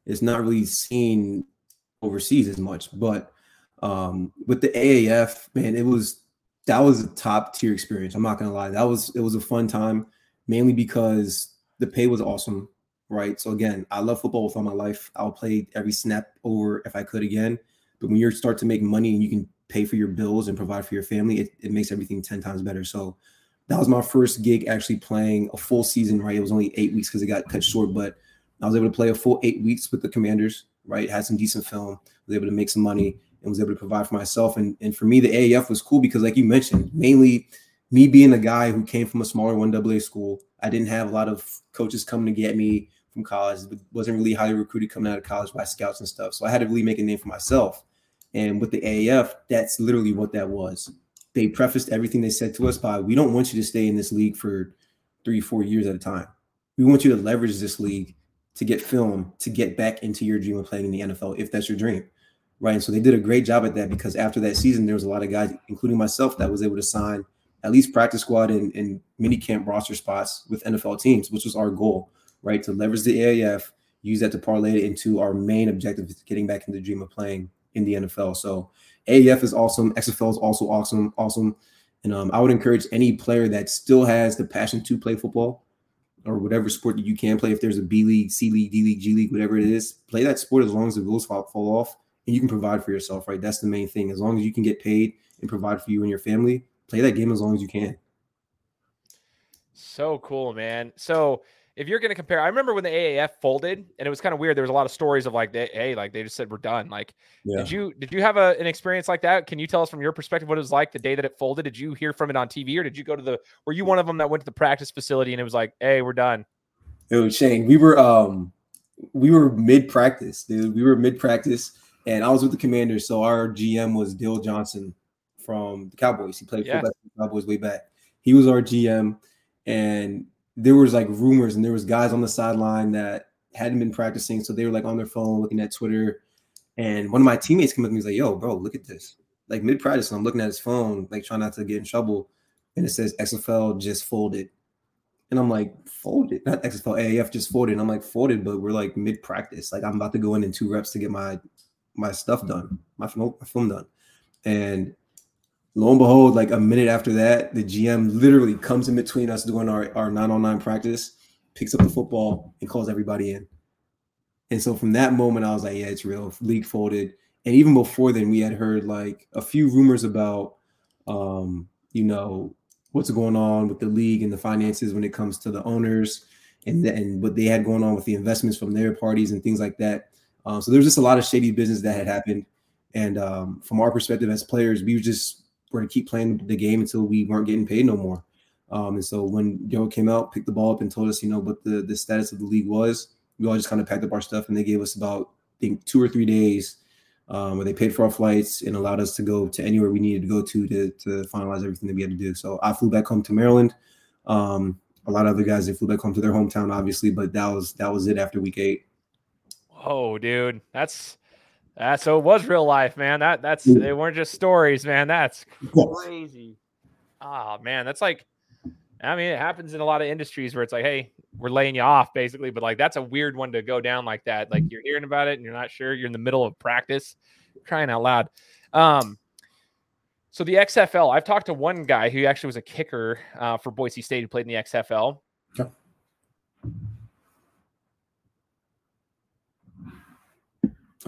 it's not really seen overseas as much. But um, with the AAF, man, it was that was a top tier experience. I'm not gonna lie, that was it was a fun time, mainly because the pay was awesome, right? So again, I love football with all my life. I'll play every snap over if I could again. But when you start to make money and you can pay for your bills and provide for your family, it, it makes everything 10 times better. So that was my first gig actually playing a full season, right? It was only eight weeks because it got cut short, but I was able to play a full eight weeks with the commanders, right? Had some decent film, was able to make some money and was able to provide for myself. And, and for me, the AAF was cool because, like you mentioned, mainly me being a guy who came from a smaller 1AA school, I didn't have a lot of coaches coming to get me from college. Wasn't really highly recruited coming out of college by scouts and stuff. So I had to really make a name for myself. And with the AAF, that's literally what that was. They prefaced everything they said to us by, we don't want you to stay in this league for three, four years at a time. We want you to leverage this league to get film, to get back into your dream of playing in the NFL, if that's your dream. Right. And so they did a great job at that because after that season, there was a lot of guys, including myself, that was able to sign at least practice squad and, and mini camp roster spots with NFL teams, which was our goal, right? To leverage the AAF, use that to parlay it into our main objective, getting back into the dream of playing in the NFL. So AAF is awesome. XFL is also awesome, awesome. And um, I would encourage any player that still has the passion to play football or whatever sport that you can play. If there's a B League, C League, D League, G League, whatever it is, play that sport as long as the rules fall, off and you can provide for yourself, right? That's the main thing. As long as you can get paid and provide for you and your family, play that game as long as you can. So cool, man. So if you're going to compare, I remember when the AAF folded, and it was kind of weird. There was a lot of stories of like, they, hey, like they just said we're done. Like, yeah. did you did you have a, an experience like that? Can you tell us from your perspective what it was like the day that it folded? Did you hear from it on TV, or did you go to the? Were you one of them that went to the practice facility and it was like, hey, we're done? It was Shane. We were um we were mid practice, dude. We were mid practice, and I was with the commander, So our GM was Daryl Johnston from the Cowboys. He played yeah. for the Cowboys way back. He was our GM, and there was like rumors and there was guys on the sideline that hadn't been practicing, so they were like on their phone looking at Twitter. And one of my teammates came up to me, and was like, "Yo, bro, look at this!" Like mid practice, and I'm looking at his phone, like trying not to get in trouble, and it says XFL just folded, and I'm like, "Folded? Not XFL AAF just folded." And I'm like, "Folded," but we're like mid practice, like I'm about to go in in two reps to get my my stuff done, my film, my film done, and lo and behold, like a minute after that, the GM literally comes in between us doing our, our nine on nine practice, picks up the football, and calls everybody in. And so from that moment, I was like, yeah, it's real. League folded. And even before then, we had heard like a few rumors about, um, you know, what's going on with the league and the finances when it comes to the owners and, the, and what they had going on with the investments from their parties and things like that. Um, so there was just a lot of shady business that had happened. And um, from our perspective as players, we just we're gonna keep playing the game until we weren't getting paid no more. Um, and so when Joe came out, picked the ball up, and told us, you know, what the the status of the league was, we all just kind of packed up our stuff, and they gave us about I think two or three days um, where they paid for our flights and allowed us to go to anywhere we needed to go to to to finalize everything that we had to do. So I flew back home to Maryland. Um, a lot of other guys they flew back home to their hometown, obviously, but that was that was it after week eight. Oh, dude, that's uh, so it was real life, man. That that's they weren't just stories, man. That's crazy. Ah, oh, man, that's like, I mean, it happens in a lot of industries where it's like, hey, we're laying you off, basically. But like, that's a weird one to go down like that. Like you're hearing about it and you're not sure. You're in the middle of practice, crying out loud. Um, so the XFL, I've talked to one guy who actually was a kicker uh, for Boise State who played in the XFL.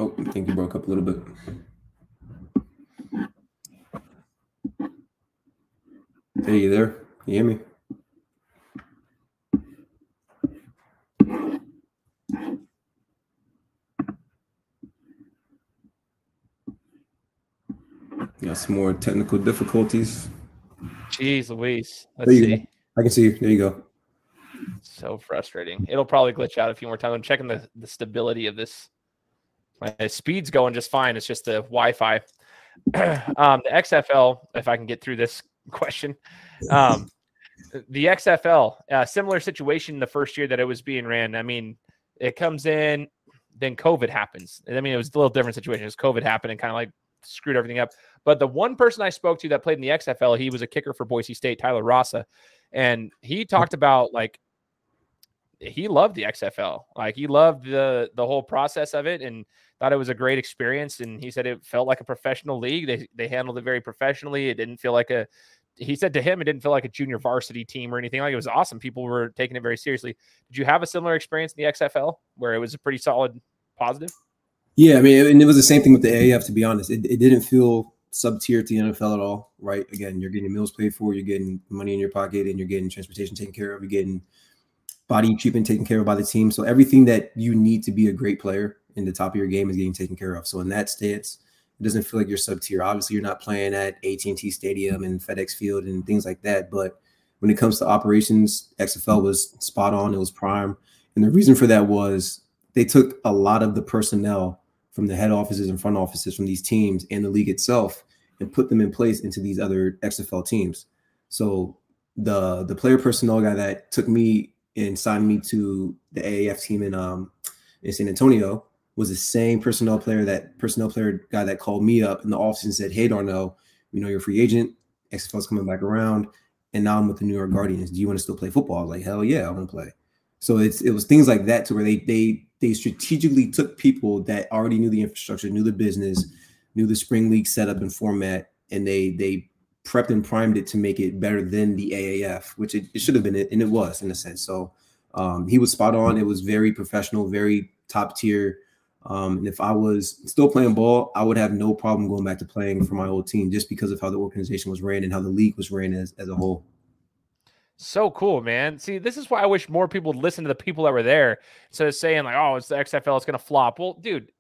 Oh, I think you broke up a little bit. Hey, you there? You hear me? Got some more technical difficulties. Jeez Louise. Let's see. Go. I can see you. There you go. So frustrating. It'll probably glitch out a few more times. I'm checking the, the stability of this my speed's going just fine. It's just the Wi-Fi. um, the XFL, if I can get through this question, um, the XFL, uh, similar situation the first year that it was being ran. I mean, it comes in, then COVID happens. I mean, it was a little different situation. It was COVID happened and kind of like screwed everything up. But the one person I spoke to that played in the XFL, he was a kicker for Boise State, Tyler Rausa, and he talked about like he loved the XFL. Like he loved the the whole process of it and thought it was a great experience. And he said it felt like a professional league. They they handled it very professionally. It didn't feel like a he said to him it didn't feel like a junior varsity team or anything like it was awesome people were taking it very seriously did you have a similar experience in the xfl where it was a pretty solid positive yeah i mean and it was the same thing with the aaf to be honest it, it didn't feel sub tier to the nfl at all right again you're getting meals paid for you're getting money in your pocket and you're getting transportation taken care of you're getting body treatment taken care of by the team so everything that you need to be a great player in the top of your game is getting taken care of so in that stance it doesn't feel like you're sub tier. Obviously, you're not playing at AT&T Stadium and FedEx Field and things like that. But when it comes to operations, XFL was spot on. It was prime, and the reason for that was they took a lot of the personnel from the head offices and front offices from these teams and the league itself and put them in place into these other XFL teams. So the the player personnel guy that took me and signed me to the AAF team in um in San Antonio was the same personnel player that personnel player guy that called me up in the office and said, Hey Darnell, you know, you're a free agent, XFL's coming back around, and now I'm with the New York Guardians. Do you want to still play football? I was like, Hell yeah, I want to play. So it's it was things like that to where they they they strategically took people that already knew the infrastructure, knew the business, knew the spring league setup and format, and they they prepped and primed it to make it better than the AAF, which it, it should have been, and it was in a sense. So um, he was spot on. It was very professional, very top tier. Um, and if I was still playing ball, I would have no problem going back to playing for my old team just because of how the organization was ran and how the league was ran as, as a whole. So cool, man. See, this is why I wish more people would listen to the people that were there instead of saying, like, oh, it's the XFL, it's going to flop. Well, dude,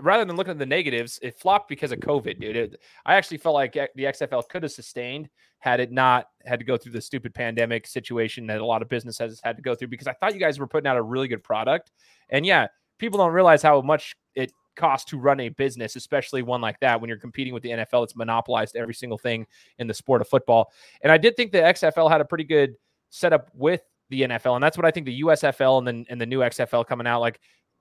rather than looking at the negatives, it flopped because of COVID, dude. It, I actually felt like the XFL could have sustained had it not had to go through the stupid pandemic situation that a lot of businesses had to go through because I thought you guys were putting out a really good product. And yeah, people don't realize how much it costs to run a business, especially one like that when you're competing with the NFL. It's monopolized every single thing in the sport of football. And I did think the XFL had a pretty good setup with the NFL, and that's what I think the USFL and then and the new XFL coming out like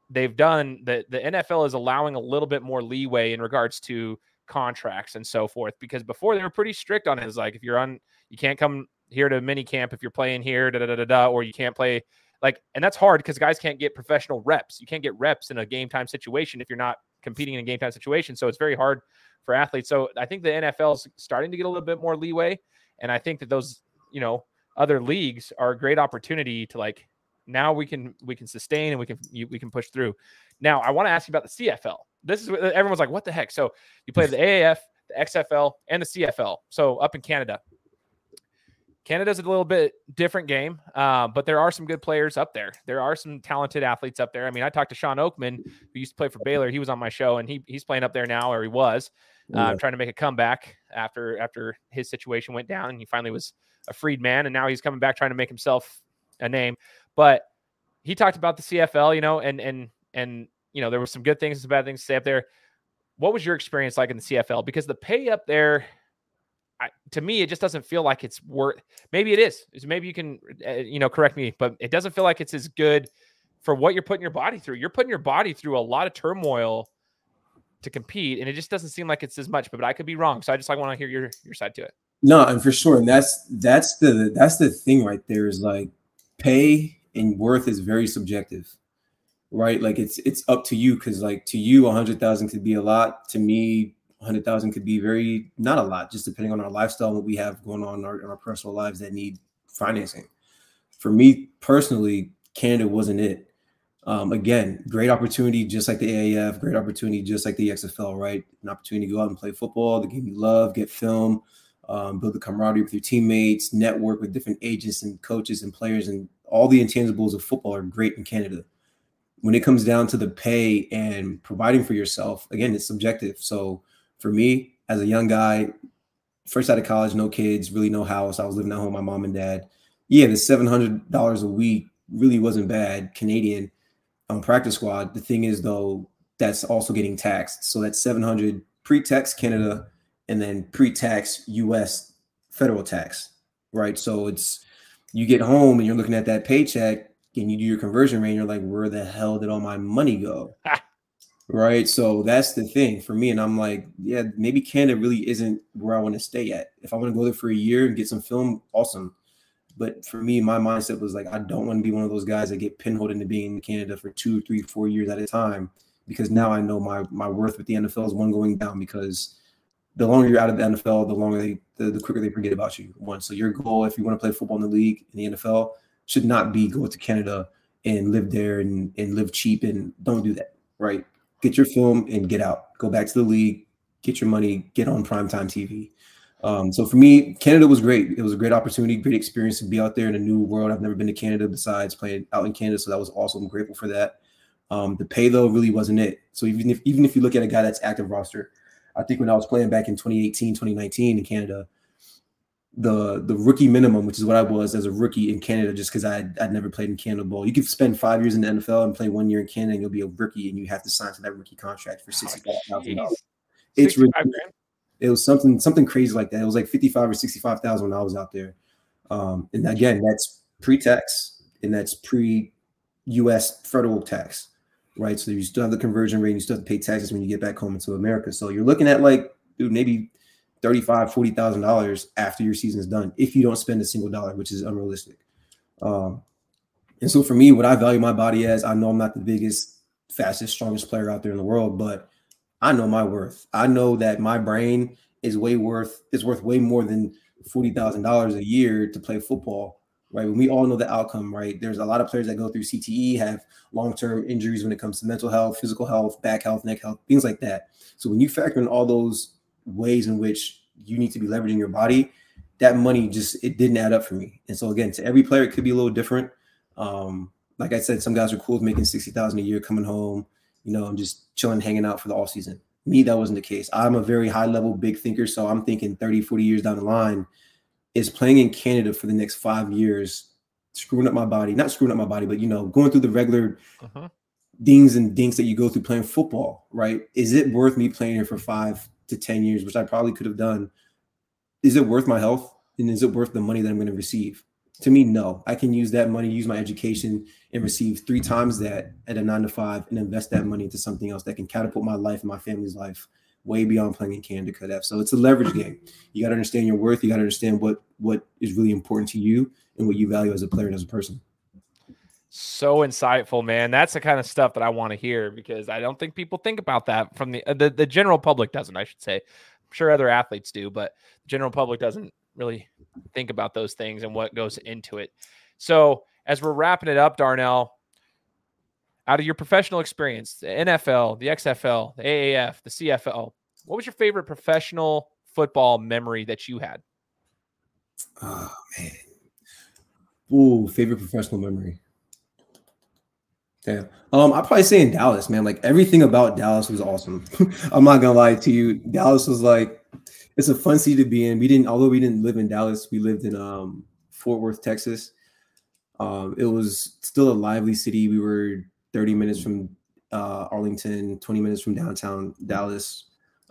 they've done. The the NFL is allowing a little bit more leeway in regards to contracts and so forth because before they were pretty strict on it. It's like if you're on, you can't come here to mini camp if you're playing here, da da da da, or you can't play like, and that's hard because guys can't get professional reps. You can't get reps in a game time situation if you're not competing in a game time situation. So it's very hard for athletes. So I think the NFL is starting to get a little bit more leeway. And I think that those, you know, other leagues are a great opportunity to like now we can we can sustain and we can we can push through. Now I want to ask you about the CFL. This is everyone's like, what the heck? So you play the AAF, the XFL, and the CFL. So up in Canada, Canada's a little bit different game, uh, but there are some good players up there. There are some talented athletes up there. I mean, I talked to Shawn Oakman, who used to play for Baylor. He was on my show, and he he's playing up there now, or he was, uh, yeah. trying to make a comeback after after his situation went down, and he finally was a freed man, and now he's coming back trying to make himself a name. But he talked about the CFL, you know, and and and you know there were some good things, some bad things to say up there. What was your experience like in the CFL? Because the pay up there I, to me, it just doesn't feel like it's worth. Maybe it is. Maybe you can, uh, you know, correct me, but it doesn't feel like it's as good for what you're putting your body through. You're putting your body through a lot of turmoil to compete, and it just doesn't seem like it's as much. But, but I could be wrong, so I just like want to hear your your side to it. No, and for sure, and that's that's the that's the thing right there is like pay and worth is very subjective, right? Like it's it's up to you because like to you, a hundred thousand could be a lot. To me, 100,000 could be very not a lot, just depending on our lifestyle, what we have going on in our, in our personal lives that need financing. For me personally, Canada wasn't it. Um, again, great opportunity, just like the AAF, great opportunity, just like the XFL, right? An opportunity to go out and play football, the game you love, get film, um, build the camaraderie with your teammates, network with different agents and coaches and players, and all the intangibles of football are great in Canada. When it comes down to the pay and providing for yourself, again, it's subjective. So for me as a young guy, first out of college, no kids, really no house. I was living at home my mom and dad. Yeah, the seven hundred dollars a week really wasn't bad Canadian on practice squad. The thing is though, that's also getting taxed. So that's seven hundred pre-tax Canada and then pre-tax US federal tax, right? So it's you get home and you're looking at that paycheck and you do your conversion rate, and you're like, where the hell did all my money go? Right. So that's the thing for me. And I'm like, yeah, maybe Canada really isn't where I want to stay at. If I want to go there for a year and get some film, awesome. But for me, my mindset was like, I don't want to be one of those guys that get pinholed into being in Canada for two, three, four years at a time. Because now I know my my worth with the NFL is one going down because the longer you're out of the NFL, the longer they the, the quicker they forget about you. One. So your goal, if you want to play football in the league in the NFL, should not be go to Canada and live there and, and live cheap and don't do that. Right. Get your film and get out. Go back to the league, get your money, get on primetime TV. Um, so for me, Canada was great. It was a great opportunity, great experience to be out there in a new world. I've never been to Canada besides playing out in Canada, so that was awesome. I'm grateful for that. Um, the pay though really wasn't it. So even if even if you look at a guy that's active roster, I think when I was playing back in 2018, 2019 in Canada, the the rookie minimum, which is what I was as a rookie in Canada, just because I I'd never played in Canada ball. You could spend five years in the NFL and play one year in Canada, and you'll be a rookie, and you have to sign to that rookie contract for sixty five thousand dollars. It's ridiculous. It was something something crazy like that. It was like fifty five or sixty five thousand when I was out there. Um, and again, that's pre tax and that's pre U.S. federal tax, right? So you still have the conversion rate, and you still have to pay taxes when you get back home into America. So you're looking at like, dude, maybe 35 40000 dollars after your season is done if you don't spend a single dollar which is unrealistic. Um, and so for me what i value my body as i know i'm not the biggest fastest strongest player out there in the world but i know my worth. I know that my brain is way worth is worth way more than $40000 a year to play football right? When we all know the outcome right? There's a lot of players that go through cte have long-term injuries when it comes to mental health physical health back health neck health things like that. So when you factor in all those ways in which you need to be leveraging your body, that money just it didn't add up for me. And so again, to every player, it could be a little different. Um, like I said, some guys are cool with making sixty thousand a year coming home. You know, I'm just chilling, hanging out for the off season. Me, that wasn't the case. I'm a very high level big thinker, so I'm thinking 30, 40 years down the line is playing in Canada for the next five years, screwing up my body, not screwing up my body, but you know, going through the regular uh-huh. dings and dinks that you go through playing football, right? Is it worth me playing here for five, to 10 years, which I probably could have done, is it worth my health? And is it worth the money that I'm going to receive? To me, no. I can use that money, use my education, and receive three times that at a nine to five and invest that money into something else that can catapult my life and my family's life way beyond playing in Canada Cut So it's a leverage game. You got to understand your worth. You got to understand what what is really important to you and what you value as a player and as a person. So insightful, man. That's the kind of stuff that I want to hear because I don't think people think about that from the uh, the, the general public doesn't, I should say. I'm sure other athletes do, but the general public doesn't really think about those things and what goes into it. So, as we're wrapping it up, Darnell, out of your professional experience, the NFL, the XFL, the AAF, the CFL, what was your favorite professional football memory that you had? Oh man. Ooh, favorite professional memory. Yeah. Um, I'd probably say in Dallas, man. Like everything about Dallas was awesome. I'm not gonna lie to you. Dallas was like it's a fun city to be in. We didn't, although we didn't live in Dallas, we lived in um Fort Worth, Texas. Um, it was still a lively city. We were 30 minutes from uh, Arlington, 20 minutes from downtown Dallas.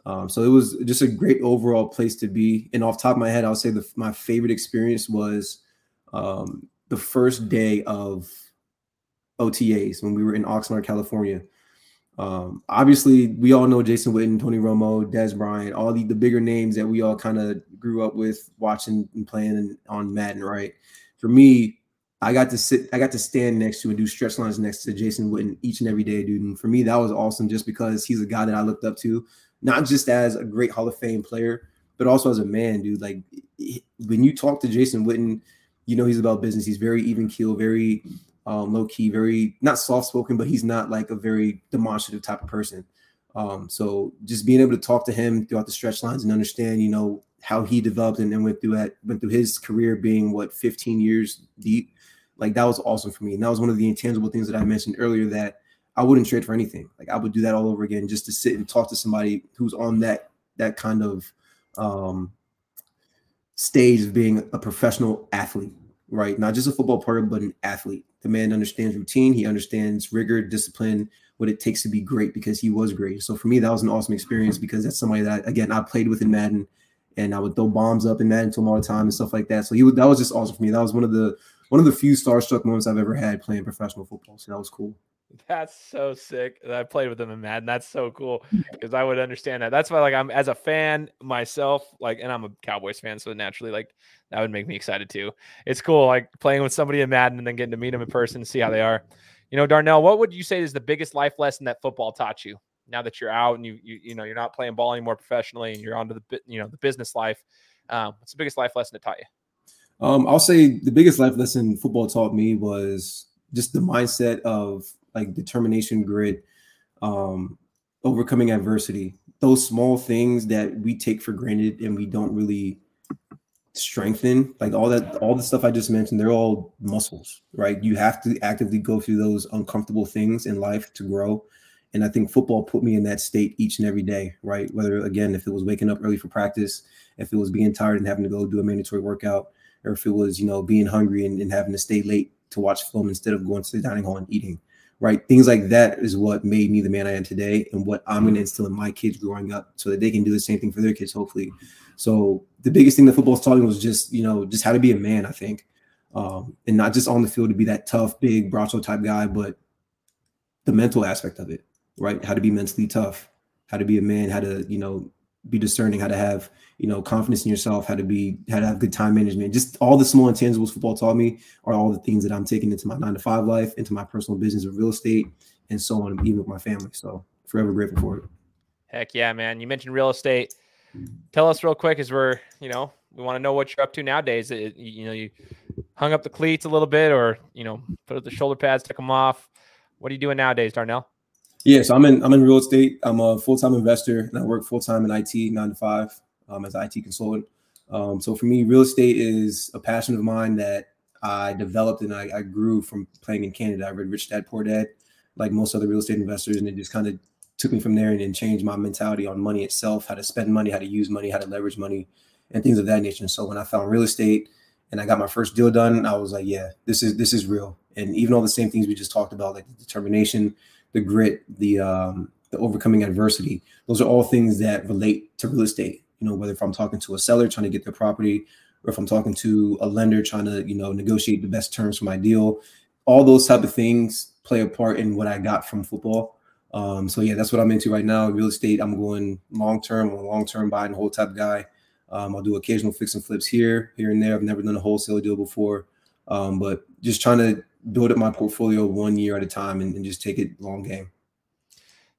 Um, so it was just a great overall place to be. And off top of my head, I'll say the, my favorite experience was um, the first day of OTAs when we were in Oxnard, California. Um, obviously, we all know Jason Witten, Tony Romo, Dez Bryant, all the, the bigger names that we all kind of grew up with watching and playing on Madden, right? For me, I got to sit, I got to stand next to and do stretch lines next to Jason Witten each and every day, dude. And for me, that was awesome just because he's a guy that I looked up to, not just as a great Hall of Fame player, but also as a man, dude. Like when you talk to Jason Witten, you know he's about business. He's very even keel, very um, low key, very not soft spoken, but he's not like a very demonstrative type of person. Um, so just being able to talk to him throughout the stretch lines and understand, you know, how he developed and, then went through that, went through his career being what 15 years deep, like that was awesome for me. And that was one of the intangible things that I mentioned earlier that I wouldn't trade for anything. Like I would do that all over again just to sit and talk to somebody who's on that that kind of um, stage of being a professional athlete, right? Not just a football player, but an athlete. The man understands routine. He understands rigor, discipline, what it takes to be great because he was great. So for me, that was an awesome experience because that's somebody that again I played with in Madden, and I would throw bombs up in Madden to him all the time and stuff like that. So he would, that was just awesome for me. That was one of the one of the few starstruck moments I've ever had playing professional football. So that was cool. That's so sick. I played with him in Madden. That's so cool because I would understand that. That's why, like, I'm as a fan myself, like, and I'm a Cowboys fan, so naturally, like, that would make me excited too. It's cool, like playing with somebody in Madden and then getting to meet them in person and see how they are. You know, Darnell, what would you say is the biggest life lesson that football taught you? Now that you're out and you you you know you're not playing ball anymore professionally and you're onto the you know the business life, um, what's the biggest life lesson it taught you? Um, I'll say the biggest life lesson football taught me was just the mindset of like determination, grit, um, overcoming adversity. Those small things that we take for granted and we don't really strengthen like all that all the stuff i just mentioned they're all muscles right? You have to actively go through those uncomfortable things in life to grow. And i think football put me in that state each and every day right? Whether again if it was waking up early for practice if it was being tired and having to go do a mandatory workout or if it was you know being hungry and, and having to stay late to watch film instead of going to the dining hall and eating right things like that is what made me the man i am today and what i'm going to instill in my kids growing up so that they can do the same thing for their kids hopefully so the biggest thing that football's taught me was just, you know, just how to be a man, I think. Um, and not just on the field to be that tough, big Bracho type guy, but the mental aspect of it, right? How to be mentally tough, how to be a man, how to, you know, be discerning, how to have, you know, confidence in yourself, how to be, how to have good time management. Just all the small intangibles football taught me are all the things that I'm taking into my nine to five life, into my personal business of real estate, and so on, even with my family. So forever grateful for it. Heck yeah, man. You mentioned real estate tell us real quick as we're you know we want to know what you're up to nowadays it, you know you hung up the cleats a little bit or you know put up the shoulder pads took them off what are you doing nowadays darnell yeah so i'm in i'm in real estate i'm a full-time investor and i work full-time in it nine to five um, as an it consultant um, so for me real estate is a passion of mine that i developed and I, I grew from playing in canada i read rich dad poor dad like most other real estate investors and it just kind of took me from there and, and changed my mentality on money itself, how to spend money, how to use money, how to leverage money, and things of that nature. And so when I found real estate and I got my first deal done, I was like, yeah, this is this is real. And even all the same things we just talked about, like the determination, the grit, the um, the overcoming adversity, those are all things that relate to real estate. You know, whether if I'm talking to a seller trying to get their property, or if I'm talking to a lender trying to, you know, negotiate the best terms for my deal, all those type of things play a part in what I got from football. Um, so yeah, that's what I'm into right now. Real estate. I'm going long term, a long term buy and hold type guy. Um, I'll do occasional fix and flips here, here and there. I've never done a wholesale deal before, um, but just trying to build up my portfolio one year at a time and, and, just take it long game.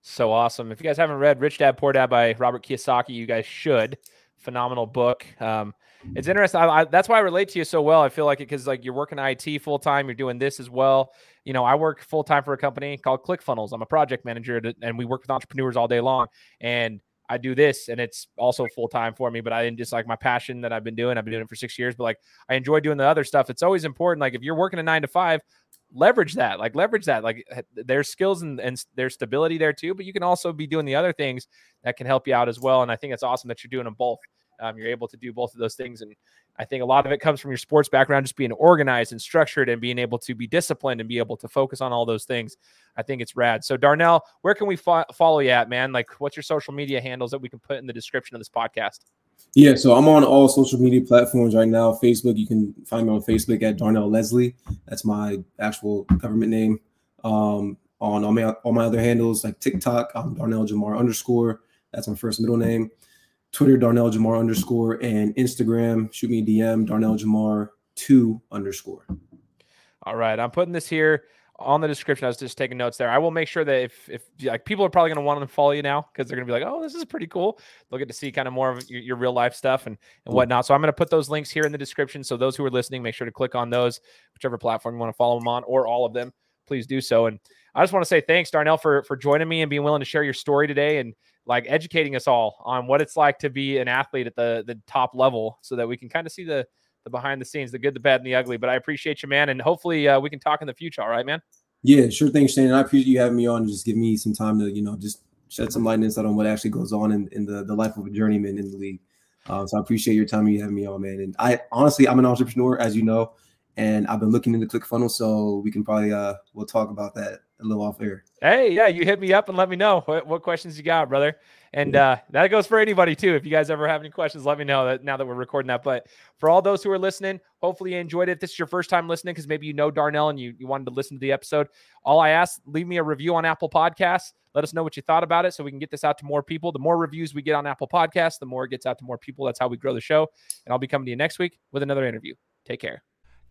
So awesome! If you guys haven't read "Rich Dad Poor Dad" by Robert Kiyosaki, you guys should. Phenomenal book. Um, it's interesting. I, I, that's why I relate to you so well. I feel like it because like you're working IT full time, you're doing this as well you know, I work full time for a company called ClickFunnels. I'm a project manager, to, and we work with entrepreneurs all day long. And I do this, and it's also full time for me. But I didn't just like my passion that I've been doing. I've been doing it for six years, but like I enjoy doing the other stuff. It's always important. Like if you're working a nine to five, leverage that. Like leverage that. Like there's skills and, and there's stability there too. But you can also be doing the other things that can help you out as well. And I think it's awesome that you're doing them both. Um, you're able to do both of those things, and I think a lot of it comes from your sports background, just being organized and structured and being able to be disciplined and be able to focus on all those things. I think it's rad. So, Darnell, where can we fo- follow you at, man? Like, what's your social media handles that we can put in the description of this podcast? Yeah, so I'm on all social media platforms right now. Facebook, you can find me on Facebook at Darnell Leslie. That's my actual government name. Um, on all my all my other handles like TikTok, I'm Darnell Jamar underscore. That's my first middle name. Twitter, Darnell Jamar underscore, and Instagram, shoot me a DM, Darnell Jamar two underscore. All right. I'm putting this here on the description. I was just taking notes there. I will make sure that if if like people are probably going to want to follow you now because they're going to be like, oh, this is pretty cool. They'll get to see kind of more of your, your real life stuff and and whatnot. So I'm going to put those links here in the description. So those who are listening, make sure to click on those, whichever platform you want to follow them on, or all of them. Please do so. And I just want to say thanks, Darnell, for for joining me and being willing to share your story today and like educating us all on what it's like to be an athlete at the the top level so that we can kind of see the the behind the scenes the good the bad and the ugly. But i appreciate you man and hopefully uh, we can talk in the future all right man? Yeah sure thing shane i appreciate you having me on and just give me some time to you know just shed some light and insight on what actually goes on in, in the, the life of a journeyman in the league. Um, so i appreciate your time you having me on man. And i honestly i'm an entrepreneur as you know and I've been looking into ClickFunnels, so we can probably uh we'll talk about that a little off air. Hey, yeah, you hit me up and let me know what, what questions you got, brother. And uh, that goes for anybody too. If you guys ever have any questions, let me know that now that we're recording that. But for all those who are listening, hopefully you enjoyed it. If this is your first time listening because maybe you know Darnell and you, you wanted to listen to the episode. All I ask, leave me a review on Apple Podcasts. Let us know what you thought about it so we can get this out to more people. The more reviews we get on Apple Podcasts, the more it gets out to more people. That's how we grow the show. And I'll be coming to you next week with another interview. Take care.